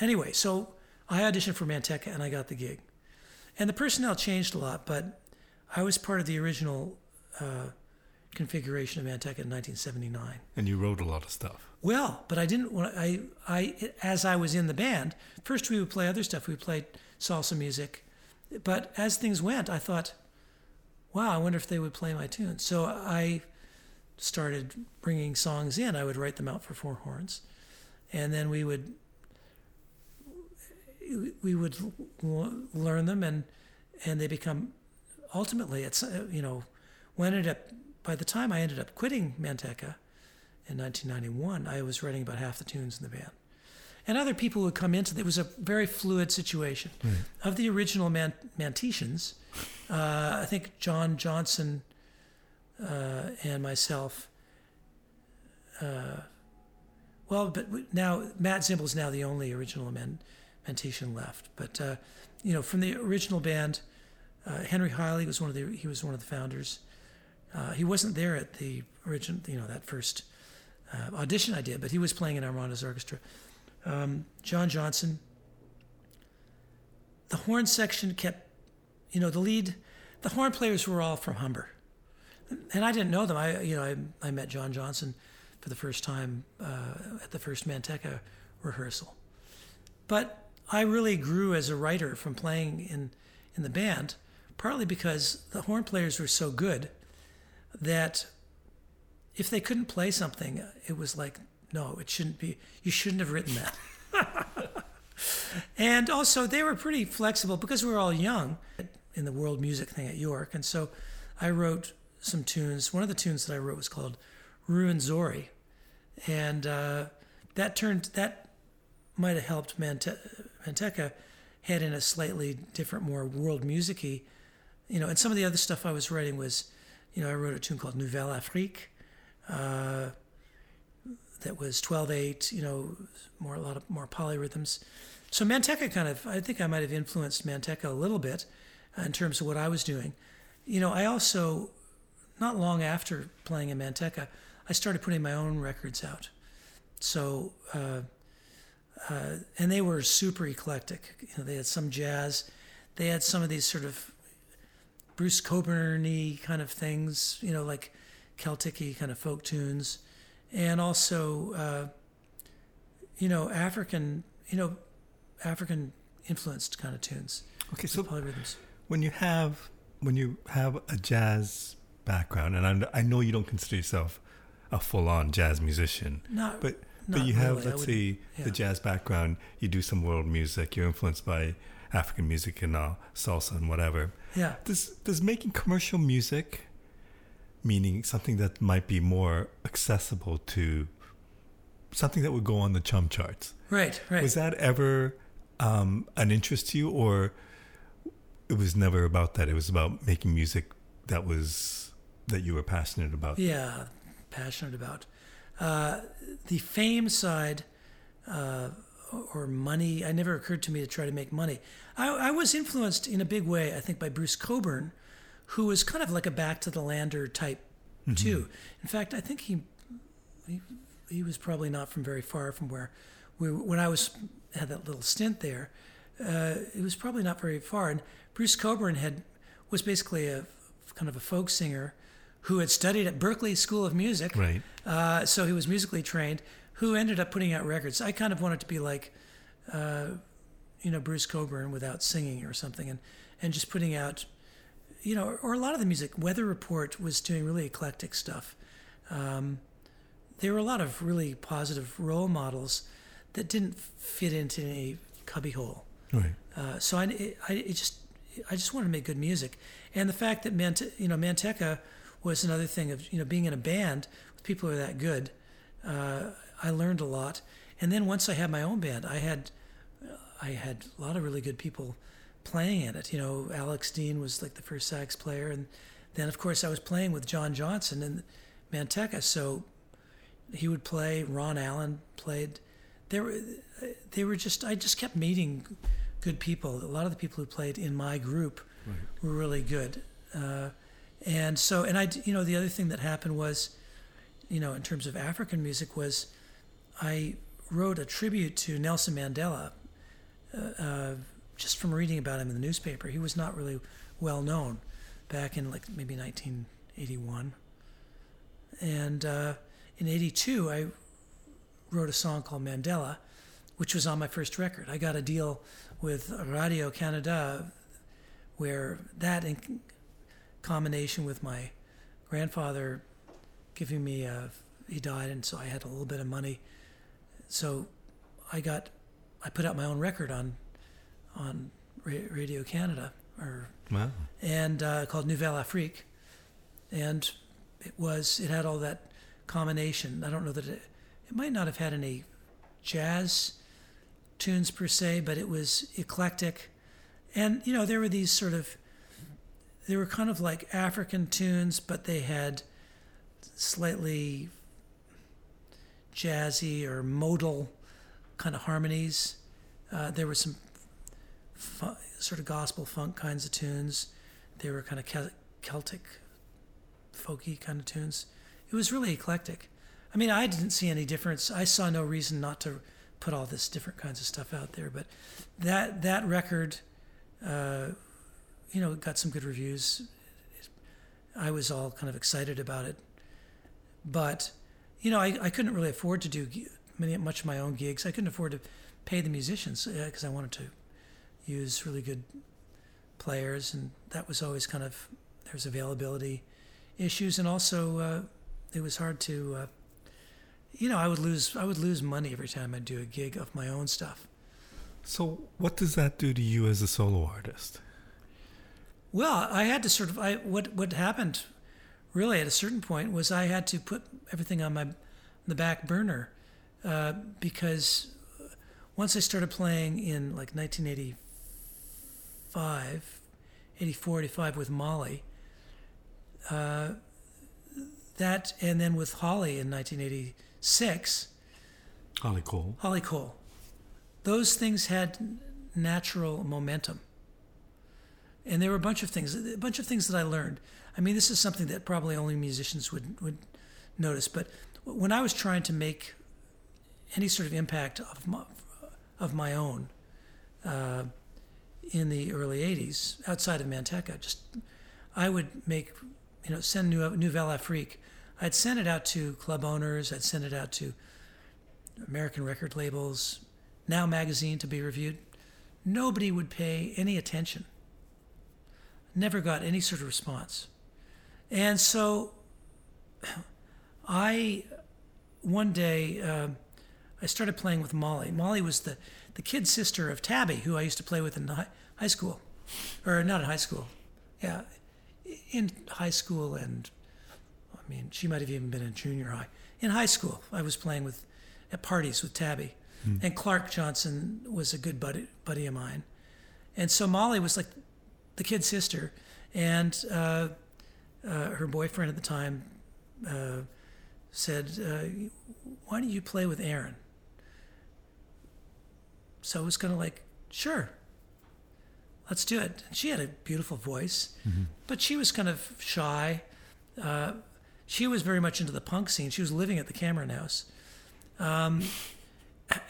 anyway, so I auditioned for Manteca and I got the gig. And the personnel changed a lot, but I was part of the original uh, configuration of Manteca in 1979. And you wrote a lot of stuff. Well, but I didn't want I I as I was in the band, first we would play other stuff. We played salsa music. But as things went, I thought, wow, I wonder if they would play my tunes. So I started bringing songs in. I would write them out for four horns. And then we would we would learn them and and they become ultimately it's you know when ended up by the time I ended up quitting Manteca in 1991, I was writing about half the tunes in the band. And other people would come into it. It was a very fluid situation. Of the original Man- Mantetians, uh, I think John Johnson uh, and myself, uh, well, but now Matt Zimbel is now the only original Man- Mantetian left. But, uh, you know, from the original band, uh, Henry Heillig was one of the, he was one of the founders. Uh, he wasn't there at the original, you know, that first uh, audition I did, but he was playing in Armando's orchestra. Um, John Johnson. The horn section kept, you know, the lead, the horn players were all from Humber, and I didn't know them. I, you know, I, I met John Johnson for the first time uh, at the first Manteca rehearsal, but I really grew as a writer from playing in in the band, partly because the horn players were so good that if they couldn't play something, it was like, no, it shouldn't be. You shouldn't have written that. and also, they were pretty flexible because we were all young in the world music thing at York. And so I wrote some tunes. One of the tunes that I wrote was called Ruin Zori. And uh, that turned, that might have helped Mante- Manteca head in a slightly different, more world music y. You know, and some of the other stuff I was writing was, you know, I wrote a tune called Nouvelle Afrique uh, that was 12-8, you know, more a lot of more polyrhythms. So Manteca kind of, I think I might have influenced Manteca a little bit in terms of what I was doing. You know, I also, not long after playing in Manteca, I started putting my own records out. So, uh, uh, and they were super eclectic. You know, they had some jazz, they had some of these sort of Bruce Cockburn-y kind of things, you know, like Celtic-y kind of folk tunes, and also, uh, you know, African, you know, African influenced kind of tunes, Okay, so polyrhythms. when you have when you have a jazz background, and I, I know you don't consider yourself a full-on jazz musician, Not, but but you have, really. Let's say, yeah. the jazz background. You do some world music. You're influenced by African music and uh, salsa and whatever. Yeah. Does does making commercial music, meaning something that might be more accessible to, something that would go on the CHUM charts, Right. Right. was that ever um, an interest to you, or it was never about that? It was about making music that was that you were passionate about. Yeah, passionate about. Uh, the fame side uh, or money, I never occurred to me to try to make money. I, I was influenced in a big way, I think, by Bruce Cockburn, who was kind of like a back to the lander type, too. In fact, I think he, he he was probably not from very far from where we when I was had that little stint there. Uh, it was probably not very far, and Bruce Cockburn had was basically a kind of a folk singer who had studied at Berklee School of Music. Right. Uh, so he was musically trained, who ended up putting out records. I kind of wanted to be like, uh, you know, Bruce Cockburn without singing or something, and and just putting out, you know, or a lot of the music. Weather Report was doing really eclectic stuff. Um, there were a lot of really positive role models that didn't fit into any cubbyhole. Right. Uh, so I, I it just I just wanted to make good music, and the fact that Mant- you know Manteca was another thing of you know being in a band with people who are that good. Uh, I learned a lot, and then once I had my own band, I had I had a lot of really good people playing in it. You know, Alex Dean was like the first sax player, and then of course I was playing with John Johnson and Manteca, so he would play. Ron Allen played. There were they were just I just kept meeting good people. A lot of the people who played in my group were really good, uh, and so and I you know the other thing that happened was, you know, in terms of African music was, I wrote a tribute to Nelson Mandela. Uh, uh, just from reading about him in the newspaper, he was not really well known back in like maybe 1981. And uh, in '82, I wrote a song called Mandela, which was on my first record. I got a deal with Radio Canada where that in combination with my grandfather giving me a he died and so I had a little bit of money so I got I put out my own record on on Radio Canada or Wow. and uh, called Nouvelle Afrique, and it was it had all that combination. I don't know that it it might not have had any jazz tunes per se, but it was eclectic, and you know there were these sort of they were kind of like African tunes, but they had slightly jazzy or modal kind of harmonies. Uh, there were some fu- sort of gospel funk kinds of tunes. They were kind of Cel- Celtic, folky kind of tunes. It was really eclectic. I mean, I didn't see any difference. I saw no reason not to put all this different kinds of stuff out there. But that that record, uh, you know, got some good reviews. I was all kind of excited about it, but you know, I, I couldn't really afford to do many much of my own gigs. I couldn't afford to pay the musicians because I wanted to use really good players, and that was always kind of there's availability issues, and also uh, it was hard to, uh, you know, I would lose I would lose money every time I'd do a gig of my own stuff. So, what does that do to you as a solo artist? Well, I had to sort of I what what happened really at a certain point was I had to put everything on my the back burner uh, because once I started playing in like 1985, 84, 85 with Molly, uh, that and then with Holly in 1986. Holly Cole. Holly Cole. Those things had natural momentum. And there were a bunch of things, a bunch of things that I learned. I mean, this is something that probably only musicians would, would notice. But when I was trying to make any sort of impact of my, of my own uh, in the early 80s, outside of Manteca, just I would make, you know, send New, Nouvelle Afrique. I'd send it out to club owners, I'd send it out to American record labels, Now Magazine to be reviewed. Nobody would pay any attention. Never got any sort of response. And so I, one day, uh, I started playing with Molly. Molly was the, the kid sister of Tabby, who I used to play with in high, high school. Or not in high school. Yeah. In high school, and I mean, she might have even been in junior high. In high school, I was playing with at parties with Tabby. And Clark Johnson was a good buddy, buddy of mine. And so Molly was like the kid's sister. And uh, uh, her boyfriend at the time uh, said, uh, Why don't you play with Aaron? So it was kind of like, Sure, let's do it. And she had a beautiful voice, but she was kind of shy. Uh, she was very much into the punk scene. She was living at the Cameron House. Um,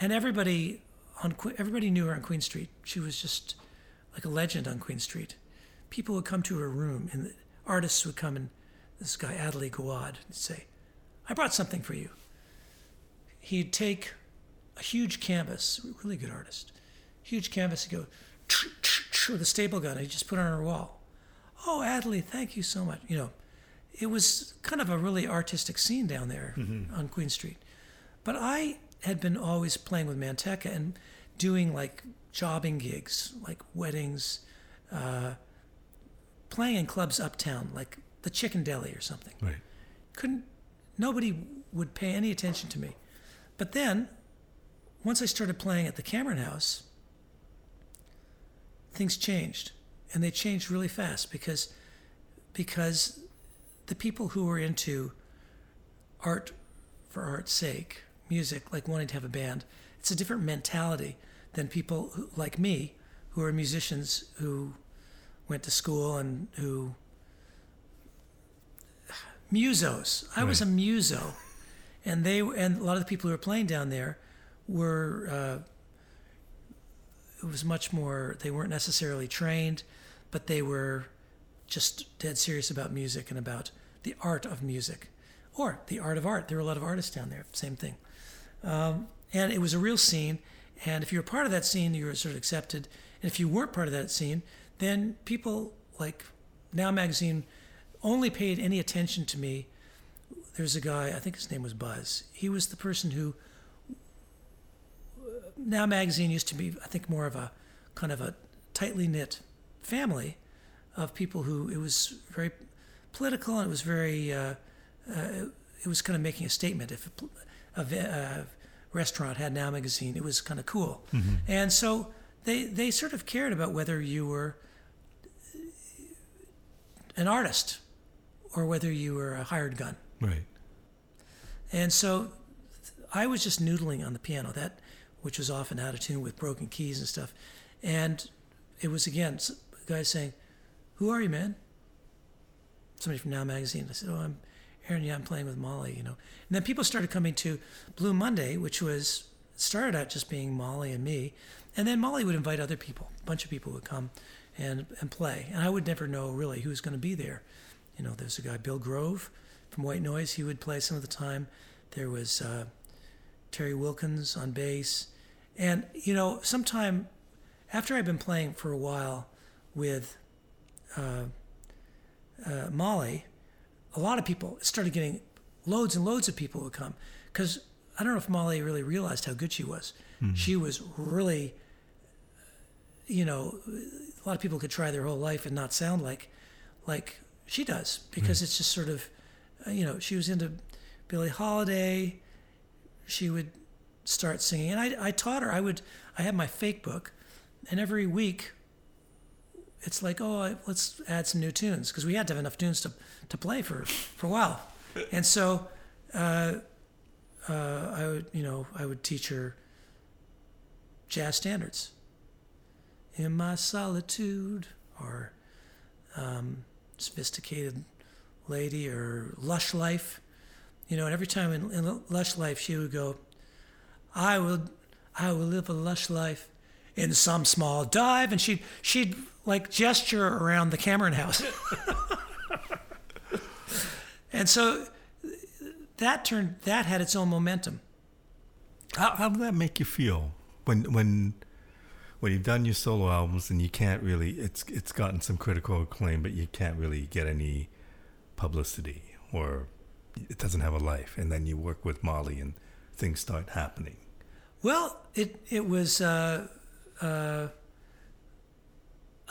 and everybody on everybody knew her on Queen Street. She was just like a legend on Queen Street. People would come to her room, and the artists would come and this guy Adley Gawad would say, "I brought something for you." He'd take a huge canvas, really good artist, huge canvas, and go "Tch, tch, tch," with a staple gun. He'd just put it on her wall. Oh, Adley, thank you so much. You know, it was kind of a really artistic scene down there mm-hmm. on Queen Street. But I had been always playing with Manteca and doing like jobbing gigs, like weddings, uh, playing in clubs uptown, like the Chicken Deli or something. Right. Couldn't, nobody would pay any attention to me. But then, once I started playing at the Cameron House, things changed. And they changed really fast because, because the people who were into art for art's sake, music, like wanting to have a band, it's a different mentality than people who, like me, who are musicians who went to school and who. Musos. I was a muso, and they and a lot of the people who were playing down there were. Uh, it was much more. They weren't necessarily trained, but they were just dead serious about music and about the art of music, or the art of art. There were a lot of artists down there. Same thing, um, and it was a real scene. And if you were part of that scene, you were sort of accepted. And if you weren't part of that scene, then people like Now Magazine only paid any attention to me. There's a guy, I think his name was Buzz. He was the person who Now Magazine used to be, I think, more of a kind of a tightly knit family of people who it was very political and it was very, uh, uh, it was kind of making a statement. If a, a restaurant had Now Magazine, it was kind of cool. Mm-hmm. And so they, they sort of cared about whether you were an artist or whether you were a hired gun. Right. And so I was just noodling on the piano, that which was often out of tune with broken keys and stuff. And it was again guy saying, "Who are you, man?" Somebody from Now Magazine. I said, "Oh, I'm Aaron. Yeah, I'm playing with Molly." You know. And then people started coming to Blue Monday, which was started out just being Molly and me, and then Molly would invite other people. A bunch of people would come and and play, and I would never know really who was going to be there. You know, there's a guy Bill Grove from White Noise. He would play some of the time. There was uh, Terry Wilkins on bass, and you know, sometime after I'd been playing for a while with uh, uh, Molly, a lot of people started getting loads and loads of people would come because I don't know if Molly really realized how good she was. She was really, you know, a lot of people could try their whole life and not sound like like she does because it's just sort of, uh, you know, she was into Billie Holiday. She would start singing, and I, I taught her. I would I had my fake book, and every week it's like, oh, let's add some new tunes because we had to have enough tunes to, to play for, for a while. And so uh, uh, I would, you know, I would teach her jazz standards. In my solitude, or um, sophisticated lady, or lush life. You know, and every time in, in lush life, she would go, I will, I will live a lush life in some small dive, and she'd she'd like gesture around the Cameron house. and so that turned that had its own momentum. How, how did that make you feel when when when you've done your solo albums and you can't really it's it's gotten some critical acclaim, but you can't really get any publicity or it doesn't have a life, and then you work with Molly and things start happening. Well, it it was uh, uh,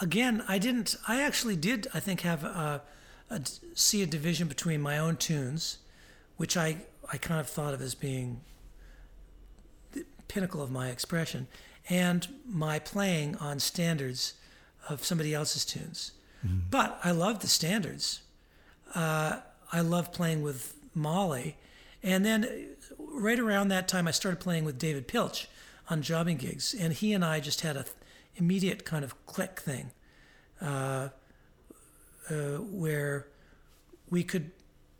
again. I didn't. I actually did. I think have a, a see a division between my own tunes, which I I kind of thought of as being the pinnacle of my expression, and my playing on standards of somebody else's tunes. But I love the standards. Uh, I love playing with Molly, and then right around that time, I started playing with David Piltch on jobbing gigs, and he and I just had a immediate kind of click thing, uh, uh, where we could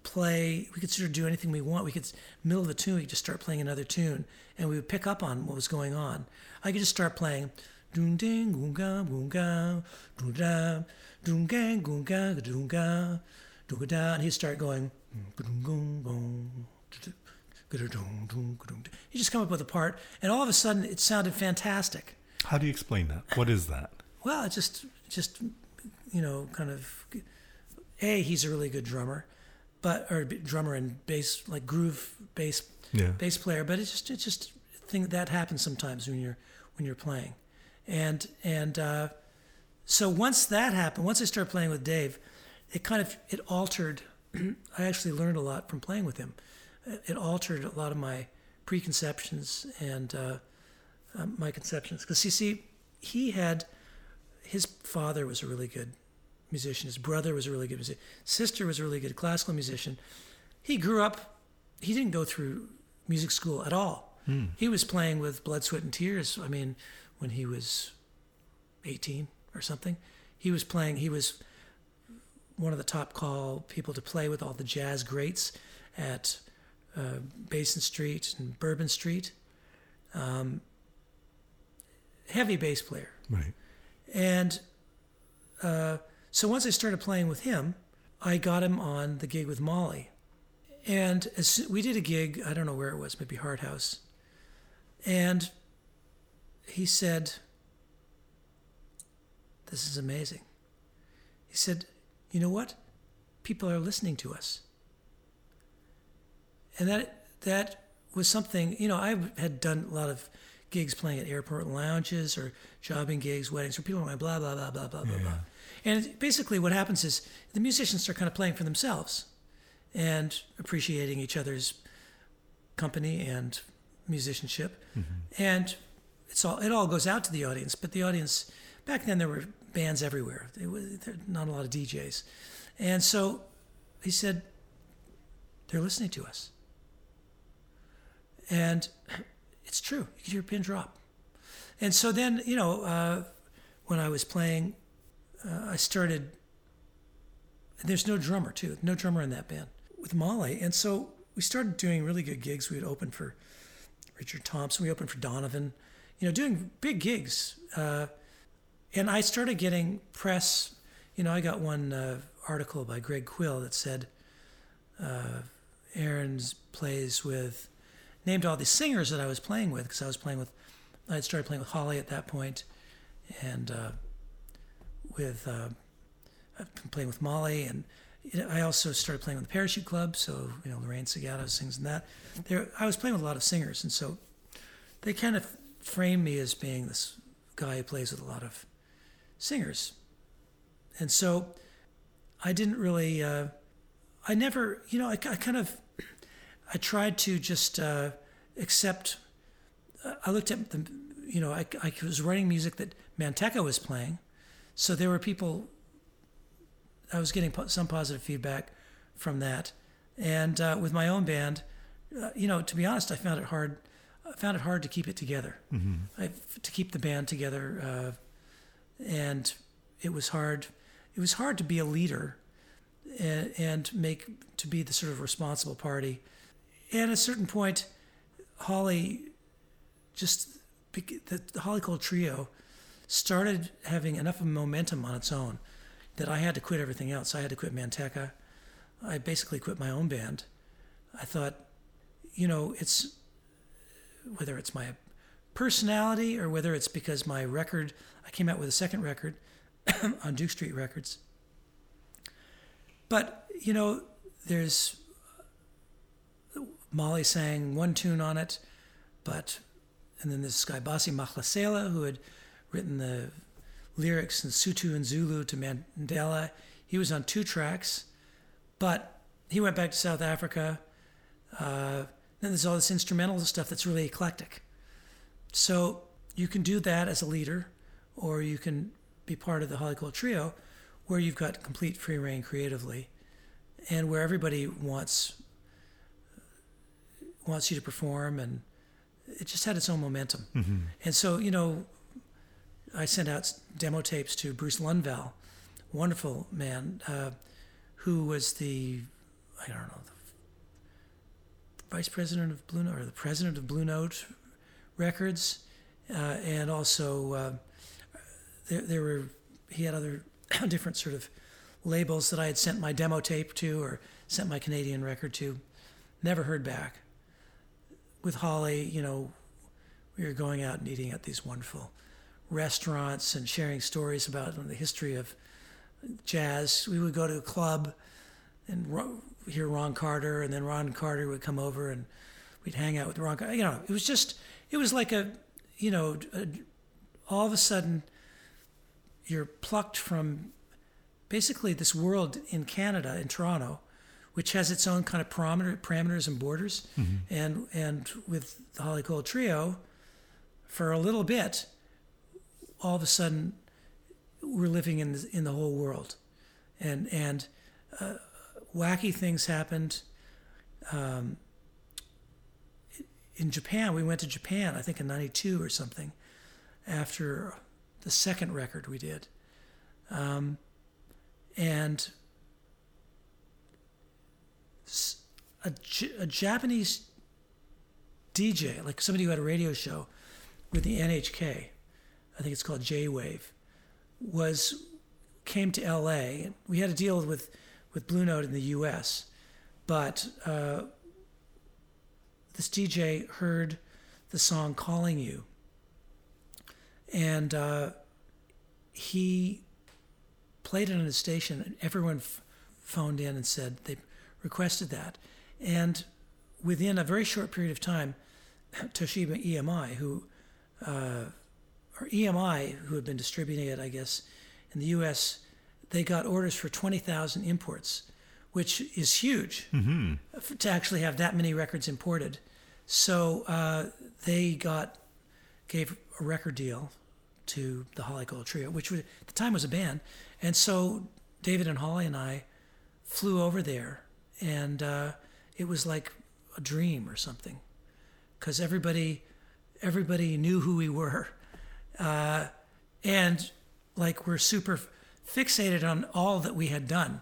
play, we could sort of do anything we want. We could middle of the tune, we could just start playing another tune, and we would pick up on what was going on. I could just start playing. Doom ding goom ga boom ga doom da doom gang goom ga doom ga doom da and he'd start going doom goom boom he just come up with a part, and all of a sudden it sounded fantastic. How do you explain that? What is that? Well, just, just, you know, kind of, a he's a really good drummer, but or drummer and bass like groove bass Yeah. bass player. But it's just, it's just thing that happens sometimes when you're when you're playing, and and uh, so once that happened, once I started playing with Dave, it kind of it altered. I actually learned a lot from playing with him. It altered a lot of my preconceptions and uh, um, my conceptions. Because you see, he had his father was a really good musician. His brother was a really good musician. Sister was a really good classical musician. He grew up. He didn't go through music school at all. He was playing with blood, sweat, and tears. I mean, when he was 18 or something, he was playing. He was one of the top call people to play with all the jazz greats at uh, Basin Street and Bourbon Street. Um, heavy bass player. Right. And uh, so once I started playing with him, I got him on the gig with Molly. And as we did a gig, I don't know where it was, maybe Hard House. And he said, This is amazing. He said, You know what? People are listening to us. And that that was something, you know, I had done a lot of gigs playing at airport lounges or jobbing gigs, weddings, where people went blah, blah, blah, blah, blah, blah, blah. And basically what happens is the musicians start kind of playing for themselves and appreciating each other's company and musicianship. Mm-hmm. And it's all it all goes out to the audience, but the audience back then there were bands everywhere. There were not a lot of DJs. And so he said they're listening to us. And it's true. You could hear a pin drop. And so then, you know, uh, when I was playing, uh, I started. There's no drummer too, no drummer in that band with Molly, and so we started doing really good gigs. We would open for Richard Thompson. We opened for Donovan. You know, doing big gigs. Uh, and I started getting press. You know, I got one uh, article by Greg Quill that said uh, Aaron's plays with named all the singers that I was playing with because I was playing with I had started playing with Holly at that point, and uh, with uh, I've been playing with Molly, and I also started playing with the Parachute Club. So you know, Lorraine Segato sings in that. There, I was playing with a lot of singers, and so they kind of framed me as being this guy who plays with a lot of singers, and so I didn't really. Uh, I never, you know, I, I kind of, I tried to just uh, accept. I looked at the, you know, I, I was writing music that Manteca was playing, so there were people. I was getting po- some positive feedback from that, and uh, with my own band, uh, you know, to be honest, I found it hard. I found it hard to keep it together, I, to keep the band together, uh, and it was hard. It was hard to be a leader and, and make to be the sort of responsible party. At a certain point, Holly just the, the Holly Cole trio started having enough of momentum on its own that I had to quit everything else. I had to quit Manteca. I basically quit my own band. I thought, you know, it's whether it's my personality or whether it's because my record, I came out with a second record on Duke Street Records. But, you know, there's Molly sang one tune on it, but and then this guy Vusi Mahlasela, who had written the lyrics in Sutu and Zulu to Mandela. He was on two tracks, but he went back to South Africa. Uh, then there's all this instrumental stuff that's really eclectic. So you can do that as a leader, or you can be part of the Holly Cole Trio, where you've got complete free reign creatively, and where everybody wants wants you to perform, and it just had its own momentum. Mm-hmm. And so you know, I sent out demo tapes to Bruce Lundvall, wonderful man, uh, who was the I don't know the vice president of Blue Note or the president of Blue Note Records, uh, and also uh, there, there were he had other different sort of labels that I had sent my demo tape to or sent my Canadian record to. Never heard back. With Holly, you know, we were going out and eating at these wonderful restaurants and sharing stories about the history of jazz. We would go to a club and hear Ron Carter, and then Ron Carter would come over and we'd hang out with Ron. Carter. You know, it was just, it was like a, you know, a, all of a sudden you're plucked from basically this world in Canada, in Toronto, which has its own kind of parameter, parameters and borders. Mm-hmm. And and with the Holly Cole Trio, for a little bit, all of a sudden, we're living in the, in the whole world, and and uh, wacky things happened. Um, in Japan, we went to Japan, I think in '92 or something, after the second record we did, um, and a, a Japanese DJ, like somebody who had a radio show with the NHK, I think it's called J Wave, was came to LA. We had a deal with with Blue Note in the U.S., but uh, this DJ heard the song "Calling You," and uh, he played it on his station, and everyone f- phoned in and said they requested that. And within a very short period of time, Toshiba EMI, who uh, or EMI, who had been distributing it, I guess, in the U.S., they got orders for 20,000 imports, which is huge Mm-hmm. to actually have that many records imported. So uh, they got gave a record deal to the Holly Cole Trio, which was, at the time was a band, and so David and Holly and I flew over there, and uh, it was like a dream or something, because everybody everybody knew who we were, uh, and like we're super fixated on all that we had done.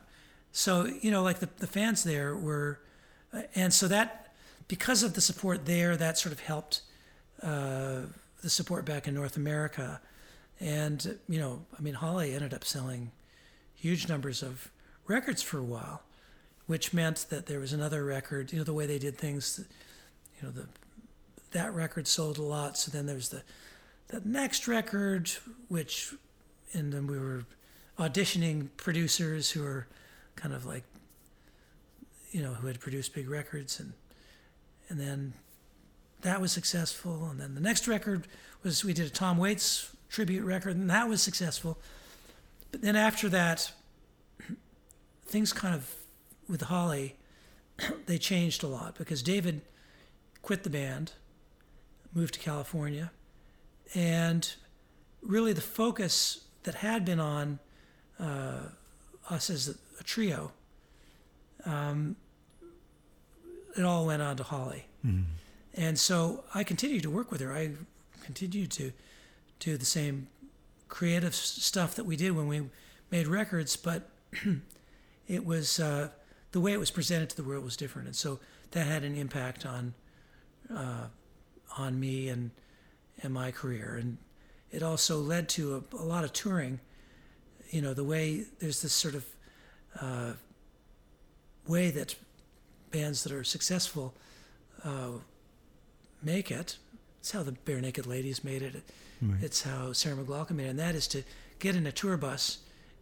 So you know, like the the fans there were, uh, and so that because of the support there, that sort of helped uh, the support back in North America, and you know, I mean, Holly ended up selling huge numbers of records for a while, which meant that there was another record. You know, the way they did things, you know, the that record sold a lot. So then there was the the next record, which, and then we were auditioning producers who were kind of like, you know, who had produced big records, and and then that was successful. And then the next record was we did a Tom Waits tribute record, and that was successful. But then after that, things kind of with Holly, they changed a lot because David quit the band, moved to California, and really the focus that had been on uh, us as a, trio, um, it all went on to Holly. Mm-hmm. And so I continued to work with her. I continued to do the same creative stuff that we did when we made records, but it was uh, the way it was presented to the world was different, and so that had an impact on uh, on me and and my career, and it also led to a, a lot of touring. You know, the way there's this sort of uh, way that bands that are successful uh, make it. It's how the Barenaked Ladies made it. Right. It's how Sarah McLachlan made it, and that is to get in a tour bus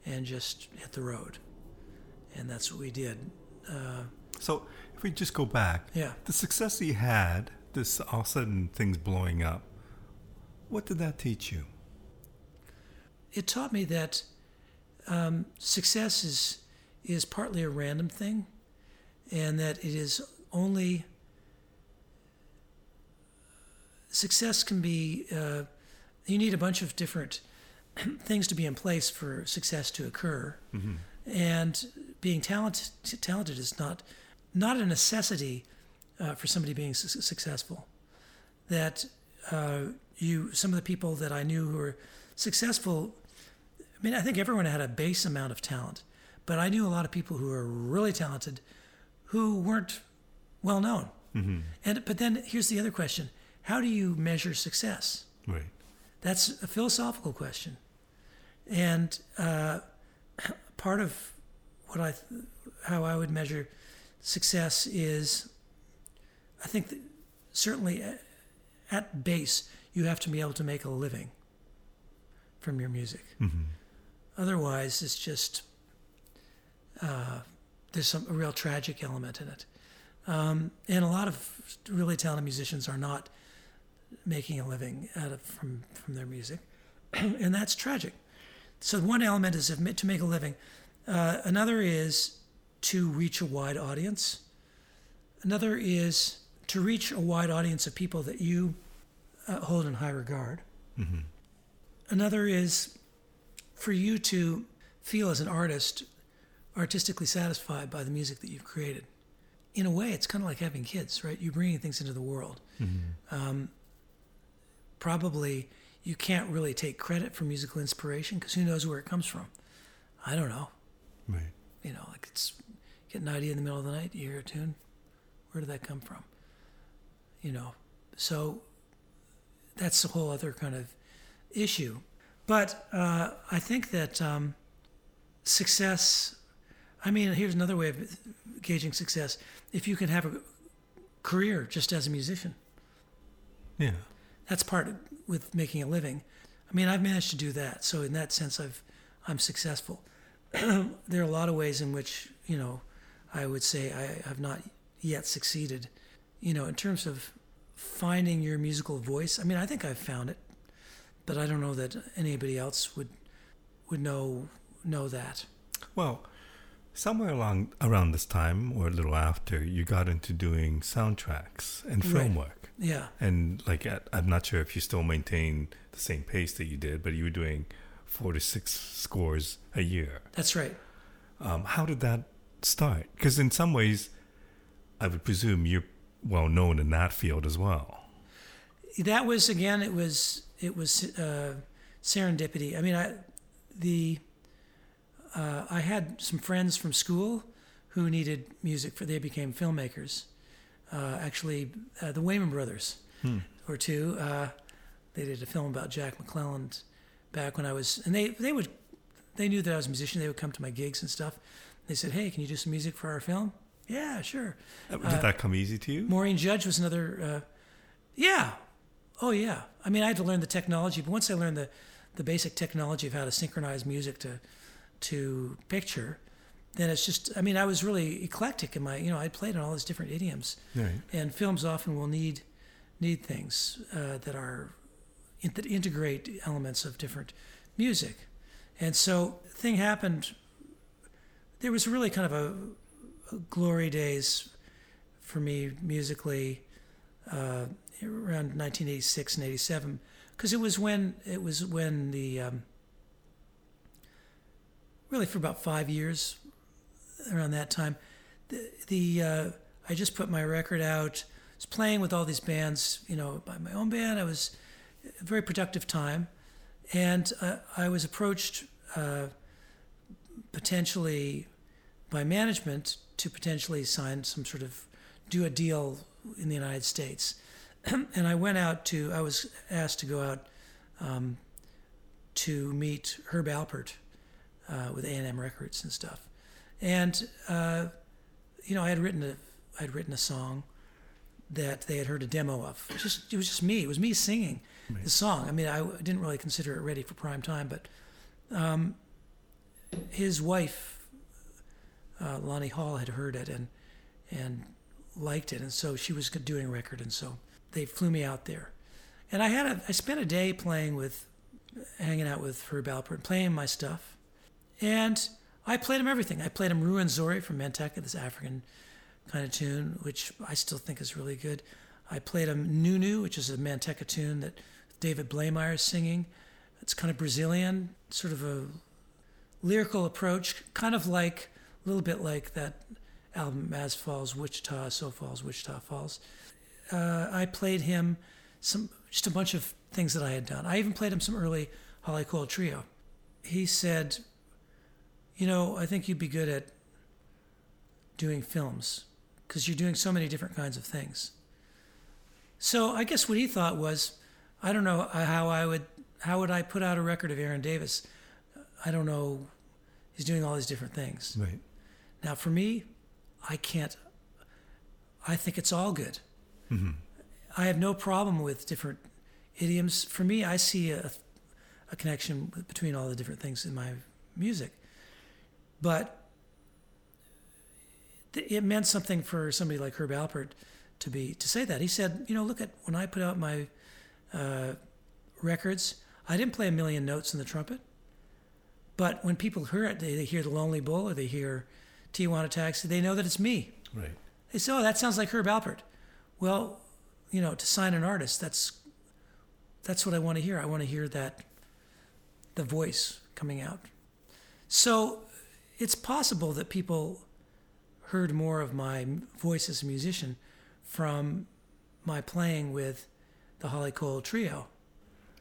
and just hit the road. And that's what we did. Uh, So if we just go back, yeah. the success he had, this all of a sudden things blowing up, What did that teach you? It taught me that um, success is is partly a random thing, and that it is only success can be. Uh, you need a bunch of different things to be in place for success to occur, and being talented talented is not not a necessity uh, for somebody being su- successful. That uh, you some of the people that I knew who were successful. I mean, I think everyone had a base amount of talent, but I knew a lot of people who were really talented, who weren't well known. And but then here's the other question: How do you measure success? Right. That's a philosophical question, and uh, part of what I, how I would measure success is, I think that certainly at, at base you have to be able to make a living from your music. Otherwise, it's just uh, there's some a real tragic element in it, um, and a lot of really talented musicians are not making a living out of from from their music, and that's tragic. So one element is to make a living. Uh, another is to reach a wide audience. Another is to reach a wide audience of people that you uh, hold in high regard. Another is for you to feel as an artist artistically satisfied by the music that you've created. In a way, it's kind of like having kids, right? You're bringing things into the world. Um, probably you can't really take credit for musical inspiration because who knows where it comes from. I don't know. Right. You know, like it's get an idea in the middle of the night, you hear a tune. Where did that come from? You know, so that's a whole other kind of issue. But uh, I think that um, success. I mean, here's another way of gauging success: if you can have a career just as a musician Yeah. that's part of, with making a living. I mean, I've managed to do that. So in that sense, I've I'm successful. there are a lot of ways in which you know I would say I have not yet succeeded. You know, in terms of finding your musical voice. I mean, I think I've found it, but I don't know that anybody else would would know know that. Well, somewhere along around this time or a little after, you got into doing soundtracks and film Right. work. Yeah. And like, at, I'm not sure if you still maintain the same pace that you did, but you were doing four to six scores a year. That's right. Um, how did that start? Because in some ways, I would presume you're well known in that field as well. that was again it was it was uh, serendipity i mean i the uh, i had some friends from school who needed music for they became filmmakers uh, actually uh, the wayman brothers or two uh, they did a film about jack mcclellan back when i was and they they would they knew that i was a musician they would come to my gigs and stuff they said hey can you do some music for our film yeah sure Uh, Did that come easy to you? Maureen Judge was another. Uh, yeah, oh yeah. I mean, I had to learn the technology, but once I learned the the basic technology of how to synchronize music to to picture, then it's just. I mean, I was really eclectic in my. You know, I played in all these different idioms, Right. and films often will need need things uh, that are that integrate elements of different music, and so thing happened. There was really kind of a, a glory days for me musically uh, around 1986 and 87 because it was when it was when the um, really for about five years around that time the, the uh, I just put my record out. I was playing with all these bands you know by my own band. I was a very productive time. And uh, I was approached uh, potentially by management to potentially sign some sort of do a deal in the United States. and I went out to, I was asked to go out um, to meet Herb Alpert uh, with A&M Records and stuff. And, uh, you know, I had written a, I'd written a song that they had heard a demo of. It was just, it was just me. It was me singing the song. I mean, I didn't really consider it ready for prime time, but um, his wife, uh, Lani Hall, had heard it and and liked it, and so she was doing a record, and so they flew me out there, And I had a, I spent a day playing with, hanging out with Herb Alpert, playing my stuff. And I played him everything. I played him Ruwenzori from Manteca, this African kind of tune, which I still think is really good. I played him Nunu, which is a Manteca tune that David Blaymeyer is singing. It's kind of Brazilian, sort of a lyrical approach, kind of like a little bit like that album As Falls Wichita, So Falls Wichita Falls. Uh, I played him some just a bunch of things that I had done. I even played him some early Holly Cole trio. He said, "You know, I think you'd be good at doing films because you're doing so many different kinds of things." So I guess what he thought was, I don't know how I would how would I put out a record of Aaron Davis? I don't know. He's doing all these different things. Right. Now, for me, I can't. I think it's all good. Mm-hmm. I have no problem with different idioms. For me, I see a, a connection between all the different things in my music. But it meant something for somebody like Herb Alpert to be to say that. He said, you know, look at when I put out my uh, records, I didn't play a million notes in the trumpet, but when people hear it, they, they hear the Lonely Bull or they hear Tijuana Taxi, they know that it's me. Right. They say, oh, that sounds like Herb Alpert. Well, you know, to sign an artist, that's that's what I want to hear. I want to hear that the voice coming out. So it's possible that people heard more of my voice as a musician from my playing with the Holly Cole Trio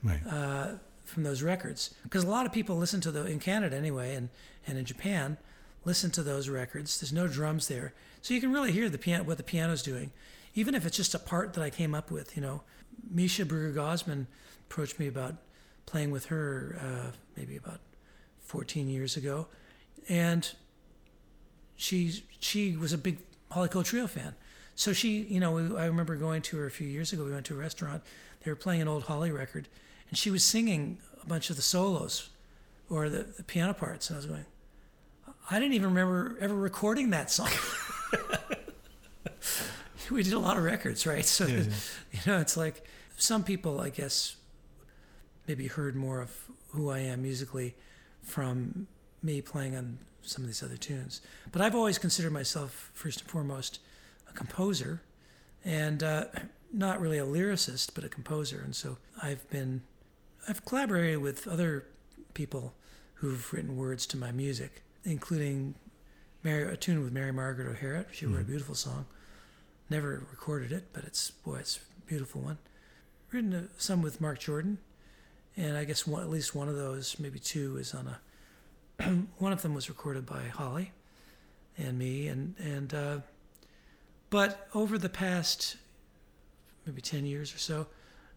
Right. uh, from those records. Because a lot of people listen to the in Canada anyway, and and in Japan, listen to those records. There's no drums there, so you can really hear the piano what the piano's doing, even if it's just a part that I came up with. You know, Measha Brueggergosman approached me about playing with her uh, maybe about 14 years ago, and she she was a big Holly Cole Trio fan. So she, you know, I remember going to her a few years ago. We went to a restaurant. They were playing an old Holly record, and she was singing a bunch of the solos or the, the piano parts. And I was going, I didn't even remember ever recording that song. we did a lot of records, right? So, Yeah, yeah. you know, it's like some people, I guess, maybe heard more of who I am musically from me playing on some of these other tunes. But I've always considered myself, first and foremost, a composer and uh, not really a lyricist, but a composer. And so I've been, I've collaborated with other people who've written words to my music, including Mary, a tune with Mary Margaret O'Hara. She wrote a beautiful song. Never recorded it, but it's boy, it's a beautiful one. Written uh, some with Marc Jordan, and I guess one, at least one of those, maybe two, is on a. one of them was recorded by Holly, and me, and and. Uh, but over the past maybe ten years or so,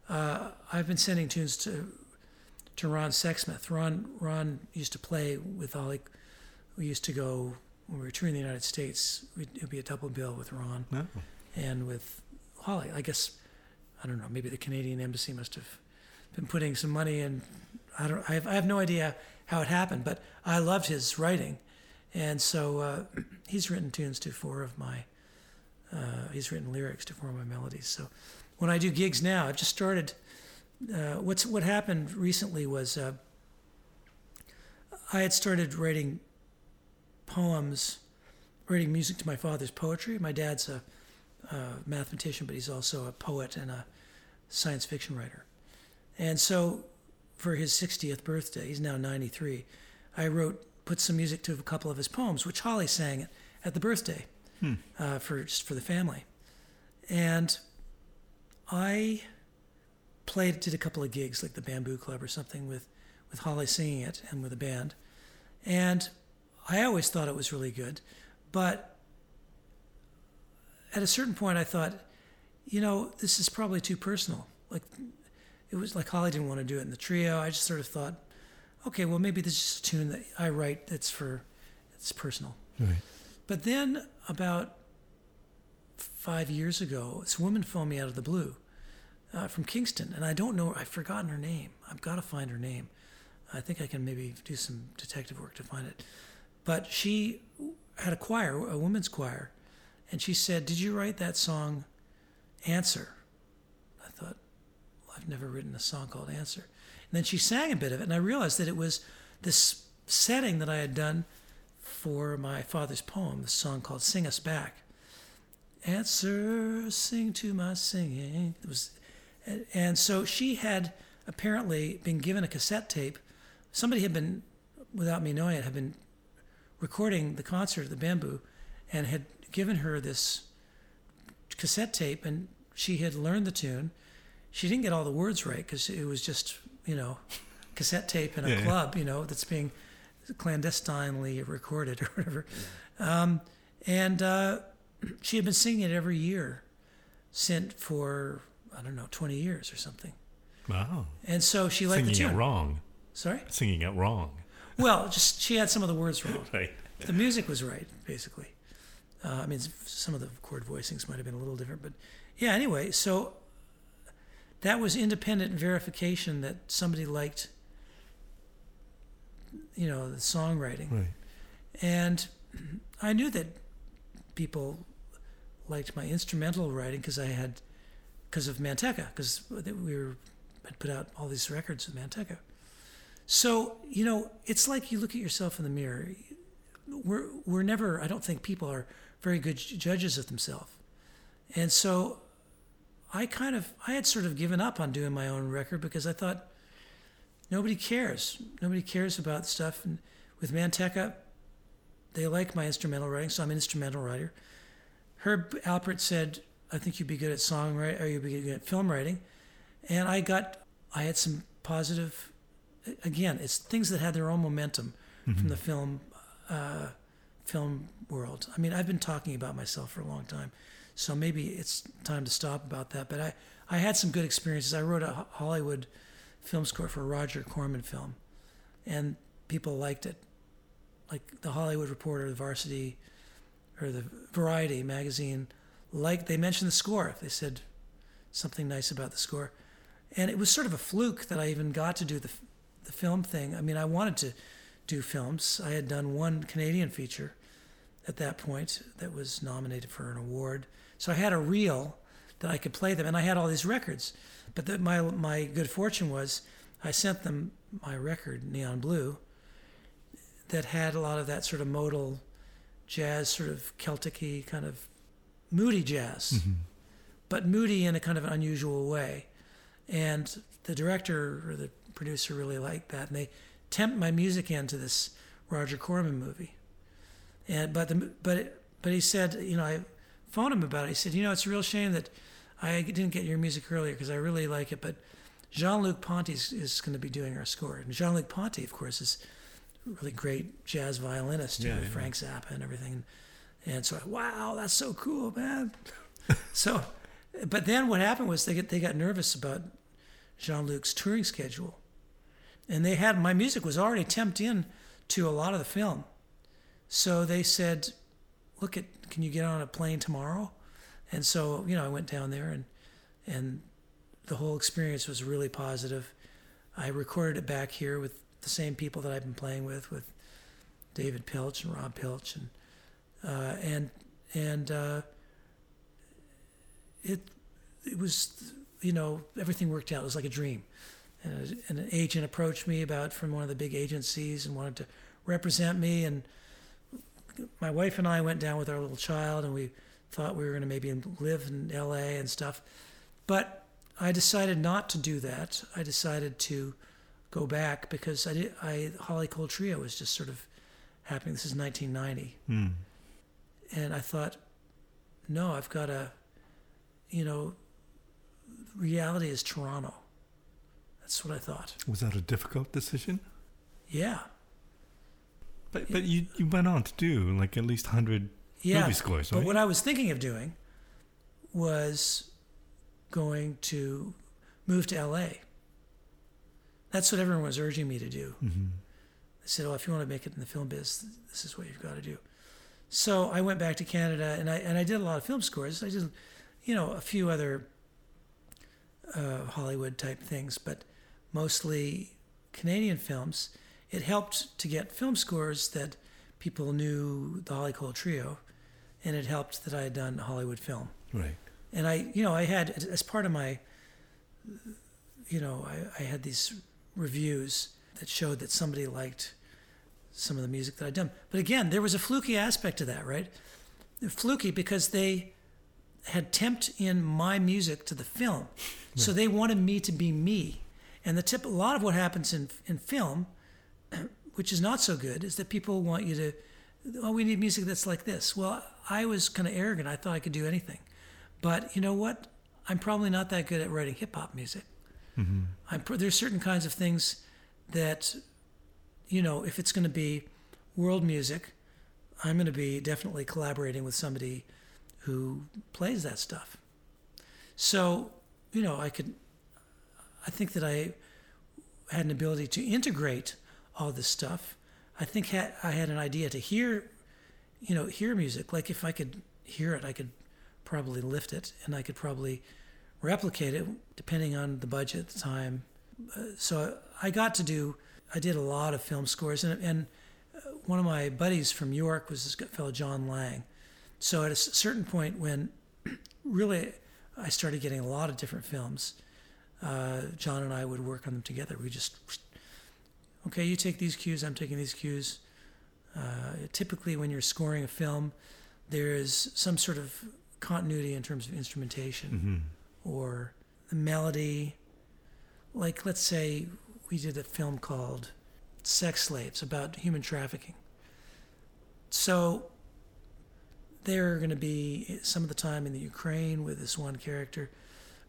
uh, I've been sending tunes to to Ron Sexsmith. Ron Ron used to play with Holly. We used to go when we were touring the United States. It'd be a double bill with Ron No. and with Holly. I guess I don't know. Maybe the Canadian embassy must have been putting some money in. I don't. I have, I have no idea how it happened, but I loved his writing, and so uh, he's written tunes to four of my. Uh, he's written lyrics to four of my melodies. So when I do gigs now, I've just started. Uh, what's what happened recently was uh, I had started writing poems, writing music to my father's poetry. My dad's a uh, mathematician, but he's also a poet and a science fiction writer. And so, for his 60th birthday, he's now 93. I wrote, put some music to a couple of his poems, which Holly sang at, the birthday uh, for just for the family. And I played, did a couple of gigs, like the Bamboo Club or something, with with Holly singing it and with a band. And I always thought it was really good, but at a certain point, I thought, you know, this is probably too personal. Like, it was like Holly didn't want to do it in the trio. I just sort of thought, okay, well, maybe this is a tune that I write that's for, it's personal. Right. But then about five years ago, this woman phoned me out of the blue uh, from Kingston, and I don't know, I've forgotten her name. I've got to find her name. I think I can maybe do some detective work to find it. But she had a choir, a women's choir, and she said, Did you write that song, Answer? I've never written a song called Answer. And then she sang a bit of it, and I realized that it was this setting that I had done for my father's poem, the song called Sing Us Back. Answer, sing to my singing. It was, and so she had apparently been given a cassette tape. Somebody had been, without me knowing it, had been recording the concert at the Bamboo and had given her this cassette tape, and she had learned the tune. She didn't get all the words right because it was just, you know, cassette tape in a Yeah, yeah. club, you know, that's being clandestinely recorded or whatever. Um, and uh, she had been singing it every year since for, I don't know, 20 years or something. Wow. And so she liked Singing the it tune. wrong. Sorry? Singing it wrong. Well, just she had some of the words wrong. Right. The music was right, basically. Uh, I mean, some of the chord voicings might have been a little different, but yeah. Anyway, so that was independent verification that somebody liked, you know, the songwriting, Right. and I knew that people liked my instrumental writing because I had, because of Manteca, because we were had put out all these records with Manteca. So you know, it's like you look at yourself in the mirror we're we're never I don't think people are very good judges of themselves. And so I kind of I had sort of given up on doing my own record because I thought nobody cares. Nobody cares about stuff and with Manteca they like my instrumental writing, so I'm an instrumental writer. Herb Alpert said, I think you'd be good at songwriting or you'd be good at film writing. And I got I had some positive again, it's things that had their own momentum from the film uh, film world. I mean, I've been talking about myself for a long time, so maybe it's time to stop about that. But I, I had some good experiences. I wrote a Hollywood film score for a Roger Corman film, and people liked it. Like the Hollywood Reporter, the Varsity, or the Variety magazine, like they mentioned the score. They said something nice about the score, and it was sort of a fluke that I even got to do the the film thing. I mean, I wanted to do films. I had done one Canadian feature at that point that was nominated for an award. So I had a reel that I could play them, and I had all these records. But the, my my good fortune was I sent them my record Neon Blue that had a lot of that sort of modal jazz, sort of Celtic-y kind of moody jazz, mm-hmm. but moody in a kind of an unusual way. And the director or the producer really liked that, and they tempt my music into this Roger Corman movie. And but the but it, but he said, you know, I phoned him about it. He said, you know, it's a real shame that I didn't get your music earlier because I really like it, but Jean-Luc Ponty is, is going to be doing our score, and Jean-Luc Ponty, of course, is a really great jazz violinist, Yeah, with yeah. Frank Zappa and everything. And so, I, wow, that's so cool, man. so, but then what happened was they get they got nervous about Jean-Luc's touring schedule, and they had my music was already temped in to a lot of the film, so they said, "Look at, can you get on a plane tomorrow?" And so you know I went down there and and the whole experience was really positive. I recorded it back here with the same people that I've been playing with, with David Piltch and Rob Piltch, and uh, and and uh, it it was you know everything worked out. It was like a dream. And, an agent approached me about from one of the big agencies and wanted to represent me. And my wife and I went down with our little child, and we thought we were going to maybe live in L.A. and stuff. But I decided not to do that. I decided to go back because I did. I Holly Cole Trio was just sort of happening. This is 1990, Hmm. and I thought, no, I've got to, you know, reality is Toronto. That's what I thought. Was that a difficult decision? Yeah, But but you, you went on to do like at least hundred yeah. movie scores, But what I was thinking of doing was going to move to LA. That's what everyone was urging me to do. mm-hmm. They said, "Oh, if you want to make it in the film biz, this is what you've got to do." So I went back to Canada, and I and I did a lot of film scores. I did, you know, a few other uh, Hollywood type things, but mostly Canadian films. It helped to get film scores that people knew the Holly Cole Trio, and it helped that I had done Hollywood film. Right. And I, you know, I had as part of my you know, I, I had these reviews that showed that somebody liked some of the music that I'd done. But again, there was a fluky aspect to that, right? Fluky because they had temped in my music to the film, so they wanted me to be me. And the tip, a lot of what happens in in film, which is not so good, is that people want you to, oh, we need music that's like this. Well, I was kind of arrogant. I thought I could do anything, but you know what? I'm probably not that good at writing hip hop music. Mm-hmm. I'm, there's certain kinds of things that, you know, if it's going to be world music, I'm going to be definitely collaborating with somebody who plays that stuff. So, you know, I could, I think that I had an ability to integrate all this stuff. I think ha- I had an idea to hear, you know, hear music. Like if I could hear it, I could probably lift it and I could probably replicate it depending on the budget at the time. Uh, so I got to do, I did a lot of film scores and, and uh, one of my buddies from York was this fellow John Lang. So at a certain point when really I started getting a lot of different films, uh, John and I would work on them together. We just, okay, you take these cues, I'm taking these cues. Uh, typically, when you're scoring a film, there is some sort of continuity in terms of instrumentation Mm-hmm. or the melody. Like, let's say we did a film called Sex Slaves about human trafficking. So they're going to be some of the time in the Ukraine with this one character.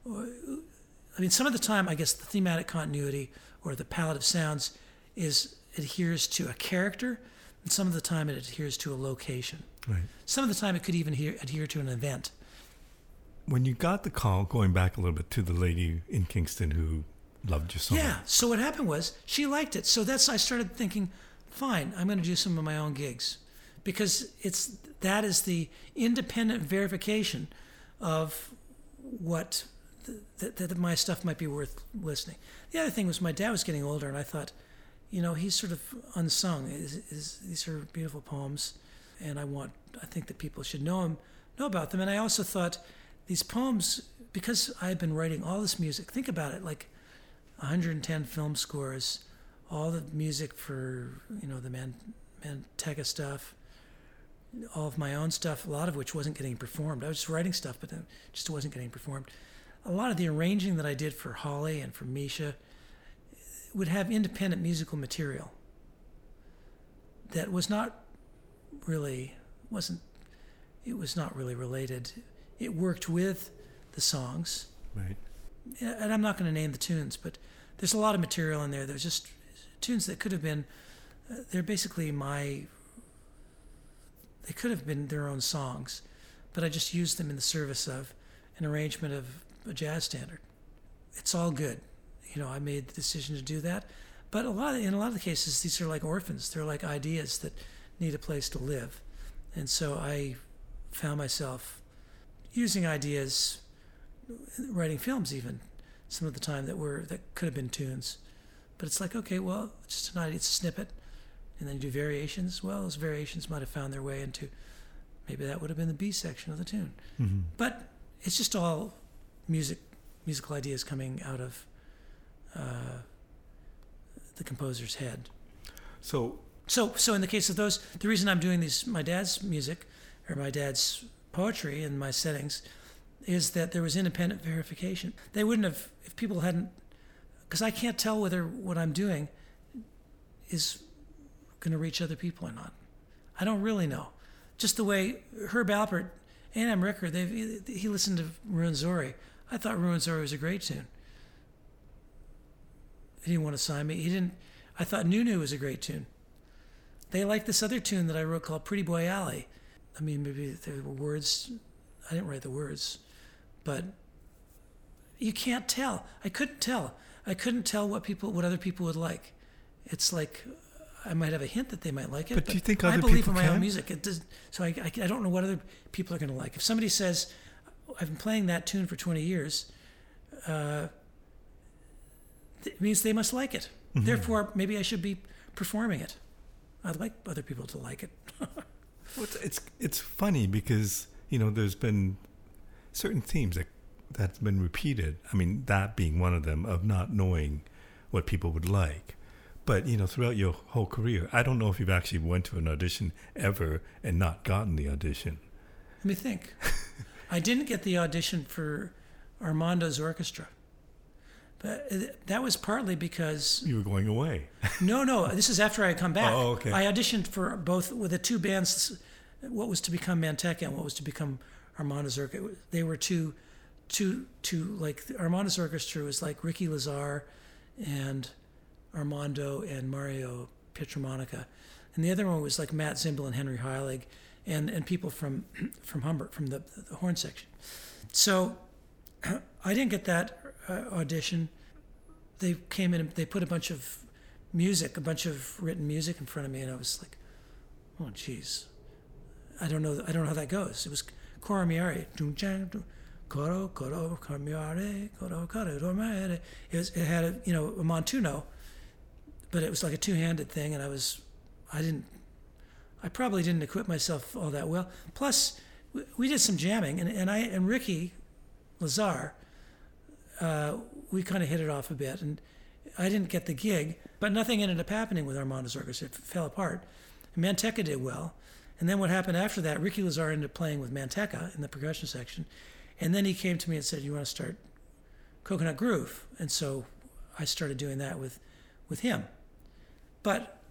I mean, some of the time, I guess the thematic continuity or the palette of sounds is adheres to a character, and some of the time it adheres to a location. Right. Some of the time it could even adhere, adhere to an event. When you got the call, going back a little bit to the lady in Kingston who loved your song. Yeah. So what happened was she liked it. So that's I started thinking, fine, I'm going to do some of my own gigs, because it's that is the independent verification of what that, that my stuff might be worth listening. The other thing was my dad was getting older, and I thought, you know, he's sort of unsung. Is, is, these are beautiful poems, and I want I think that people should know him, know about them. And I also thought these poems, because I've been writing all this music. Think about it, like 110 film scores, all the music for you know the Man Manteca stuff, all of my own stuff, a lot of which wasn't getting performed. I was just writing stuff, but then just wasn't getting performed. A lot of the arranging that I did for Holly and for Measha would have independent musical material that was not really wasn't it was not really related. It worked with the songs, Right. and I'm not going to name the tunes, but there's a lot of material in there. There's just tunes that could have been. Uh, they're basically my. They could have been their own songs, but I just used them in the service of an arrangement of a jazz standard. It's all good, you know. I made the decision to do that, but a lot of, in a lot of the cases, these are like orphans. They're like ideas that need a place to live, and so I found myself using ideas, writing films even some of the time that were that could have been tunes, but it's like okay, well, it's just an idea, it's a snippet, and then you do variations. Well, those variations might have found their way into maybe that would have been the B section of the tune, Mm-hmm. but it's just all music, musical ideas coming out of uh, the composer's head. So So, so in the case of those, the reason I'm doing these, my dad's music or my dad's poetry in my settings, is that there was independent verification. They wouldn't have if people hadn't, because I can't tell whether what I'm doing is going to reach other people or not. I don't really know. Just the way Herb Alpert and M. Ricker, they he listened to Ruwenzori. I thought Ruwenzori was a great tune. He didn't want to sign me. He didn't. I thought Nunu was a great tune they liked this other tune that I wrote called Pretty Boy Alley. I mean, maybe there were words, I didn't write the words, but you can't tell. I couldn't tell. I couldn't tell what people, what other people would like. It's like I might have a hint that they might like it. But do you think I other believe people in my own music. It does, so I, I, I don't know what other people are going to like. If somebody says, "I've been playing that tune for 20 years," uh, it means they must like it. Mm-hmm. Therefore, maybe I should be performing it. I'd like other people to like it. Well, it's, it's it's funny because you know there's been certain themes that that's been repeated. I mean, that being one of them of not knowing what people would like. But you know, throughout your whole career, I don't know if you've actually went to an audition ever and not gotten the audition. Let me think. I didn't get the audition for Armando's orchestra. But uh, that was partly because You were going away. no, no. This is after I had come back. Oh, okay. I auditioned for both with the two bands, what was to become Manteca and what was to become Armando's Orchestra. They were two, two, two. Like Armando's Orchestra was like Ricky Lazar, and Armando and Mario Pietramonica, and the other one was like Matt Zimbel and Henry Heillig, and and people from from Humbert from the, the horn section. So I didn't get that Uh, audition. They came in and they put a bunch of music, a bunch of written music in front of me, and I was like, "Oh, jeez, I don't know. I don't know how that goes." It was Coro Miare, Coro Coro Miare, Coro Coro Dormire. It was. It had a you know a montuno, but it was like a two-handed thing, and I was, I didn't, I probably didn't equip myself all that well. Plus, we, we did some jamming, and, and I and Ricky Lazar uh, we kind of hit it off a bit, and I didn't get the gig, but nothing ended up happening with Armando's orchestra. It fell apart. Manteca did well, and then what happened after that? Ricky Lazar ended up playing with Manteca in the percussion section, and then he came to me and said, "You want to start Coconut Groove?" And so I started doing that with with him. But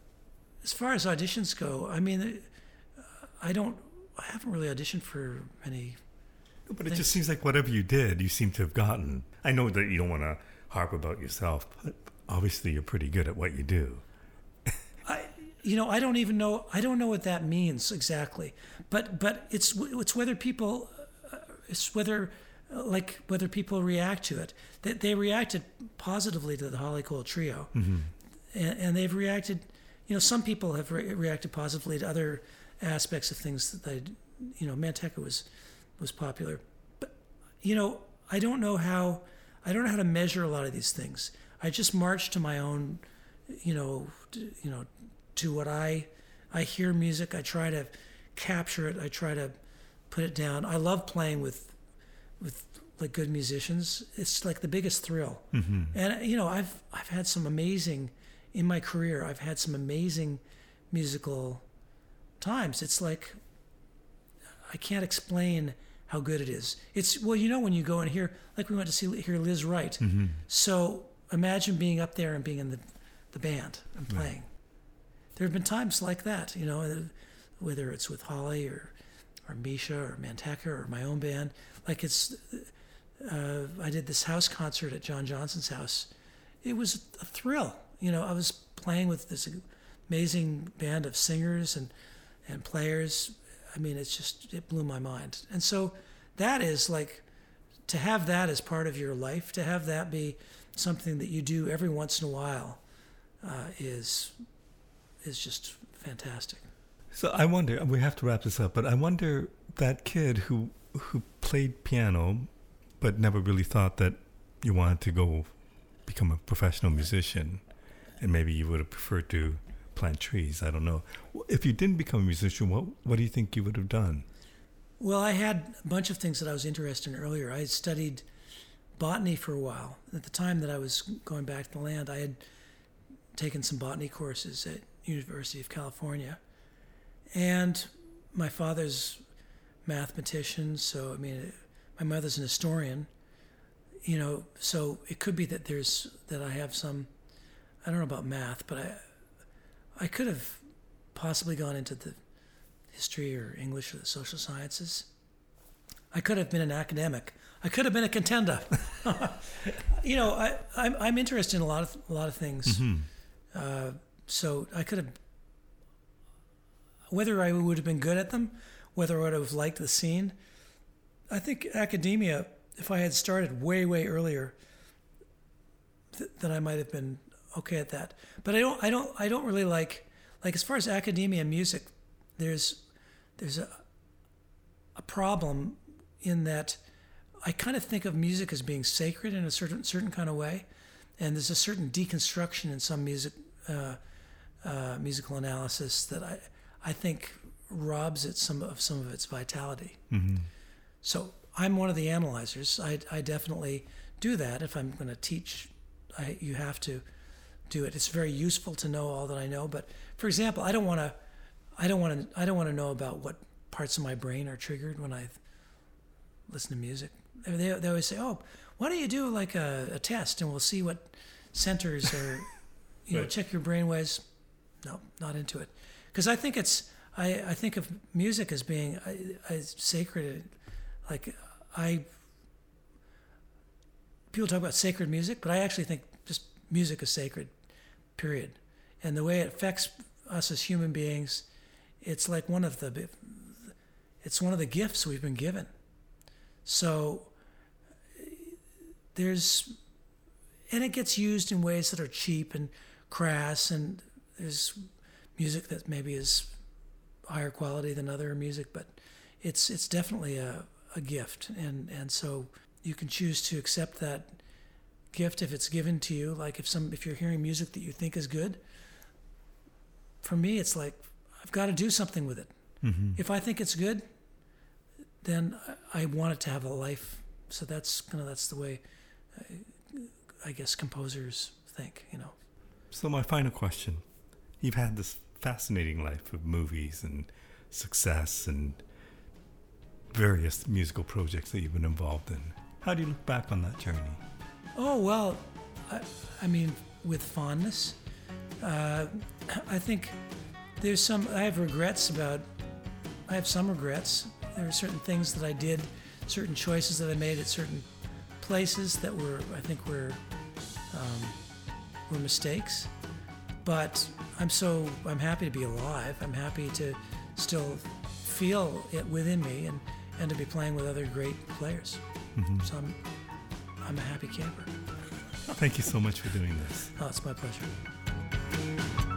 as far as auditions go, I mean, I don't, I haven't really auditioned for many But it just seems like whatever you did, you seem to have gotten. I know that you don't want to harp about yourself, but obviously you're pretty good at what you do. I, you know, I don't even know. I don't know what that means exactly. But but it's it's whether people, uh, it's whether uh, like whether people react to it. That they, reacted positively to the Holly Cole Trio, Mm-hmm. and, and they've reacted. You know, some people have re- reacted positively to other aspects of things that they, you know, Manteca was was popular. But you know, I don't know how I don't know how to measure a lot of these things. I just march to my own, you know, you know, to what I I hear music. I try to capture it. I try to put it down. I love playing with with like good musicians. It's like the biggest thrill. Mm-hmm. And you know, I've I've had some amazing in my career. I've had some amazing musical times. It's like I can't explain how good it is. It's well, you know, when you go and hear, like we went to see hear Lizz Wright. Mm-hmm. So imagine being up there and being in the the band and playing. There have been times like that, you know, whether it's with Holly or or Measha or Manteca or my own band. Like it's, uh, I did this house concert at John Johnson's house. It was a thrill. You know, I was playing with this amazing band of singers and and players. I mean, it's just it blew my mind. And so that is like to have that as part of your life, to have that be something that you do every once in a while, uh, is is just fantastic. So I wonder. We have to wrap this up, but I wonder that kid who who played piano, but never really thought that you wanted to go become a professional musician, and maybe you would have preferred to plant trees. I don't know. If you didn't become a musician, what what do you think you would have done? Well, I had a bunch of things that I was interested in earlier. I had studied botany for a while. At the time that I was going back to the land, I had taken some botany courses at University of California. And my father's mathematician, so I mean, my mother's an historian. You know, so it could be that there's that I have some. I don't know about math, but I, I could have possibly gone into the history or English or the social sciences. I could have been an academic. I could have been a contender. you know, I, I'm, I'm interested in a lot of a lot of things. Mm-hmm. Uh, so I could have, whether I would have been good at them, whether I would have liked the scene. I think academia, if I had started way way earlier, th- then I might have been okay at that. But I don't I don't I don't really like like as far as academia and music, there's there's a a problem in that I kind of think of music as being sacred in a certain certain kind of way, and there's a certain deconstruction in some music uh, uh, musical analysis that I I think robs it some of some of its vitality. Mm-hmm. So I'm one of the analyzers. I, I definitely do that. If I'm going to teach, I, you have to do it. It's very useful to know all that I know. But for example, I don't want to, I don't want to, I don't want to know about what parts of my brain are triggered when I listen to music. They, they always say, "Oh, why don't you do like a, a test and we'll see what centers are, you know, Right. check your brain waves." No, not into it, because I think it's I, I think of music as being I, I, sacred. Like I, people talk about sacred music, but I actually think just music is sacred. Period. And the way it affects us as human beings, it's like one of the it's one of the gifts we've been given. So there's and it gets used in ways that are cheap and crass and there's music that maybe is higher quality than other music but it's it's definitely a, a gift and and so you can choose to accept that gift if it's given to you like if some if you're hearing music that you think is good for me it's like I've got to do something with it Mm-hmm. if I think it's good then I I want it to have a life so that's kind of that's the way I, I guess composers think you know So my final question: You've had this fascinating life of movies and success and various musical projects that you've been involved in. How do you look back on that journey? Oh well, I, I mean, with fondness. Uh, I think there's some. I have regrets about. I have some regrets. There are certain things that I did, certain choices that I made at certain places that were, I think, were um, were mistakes. But I'm so I'm happy to be alive. I'm happy to still feel it within me and and to be playing with other great players. So I'm I'm a happy camper. Thank you so much for doing this. Oh, it's my pleasure.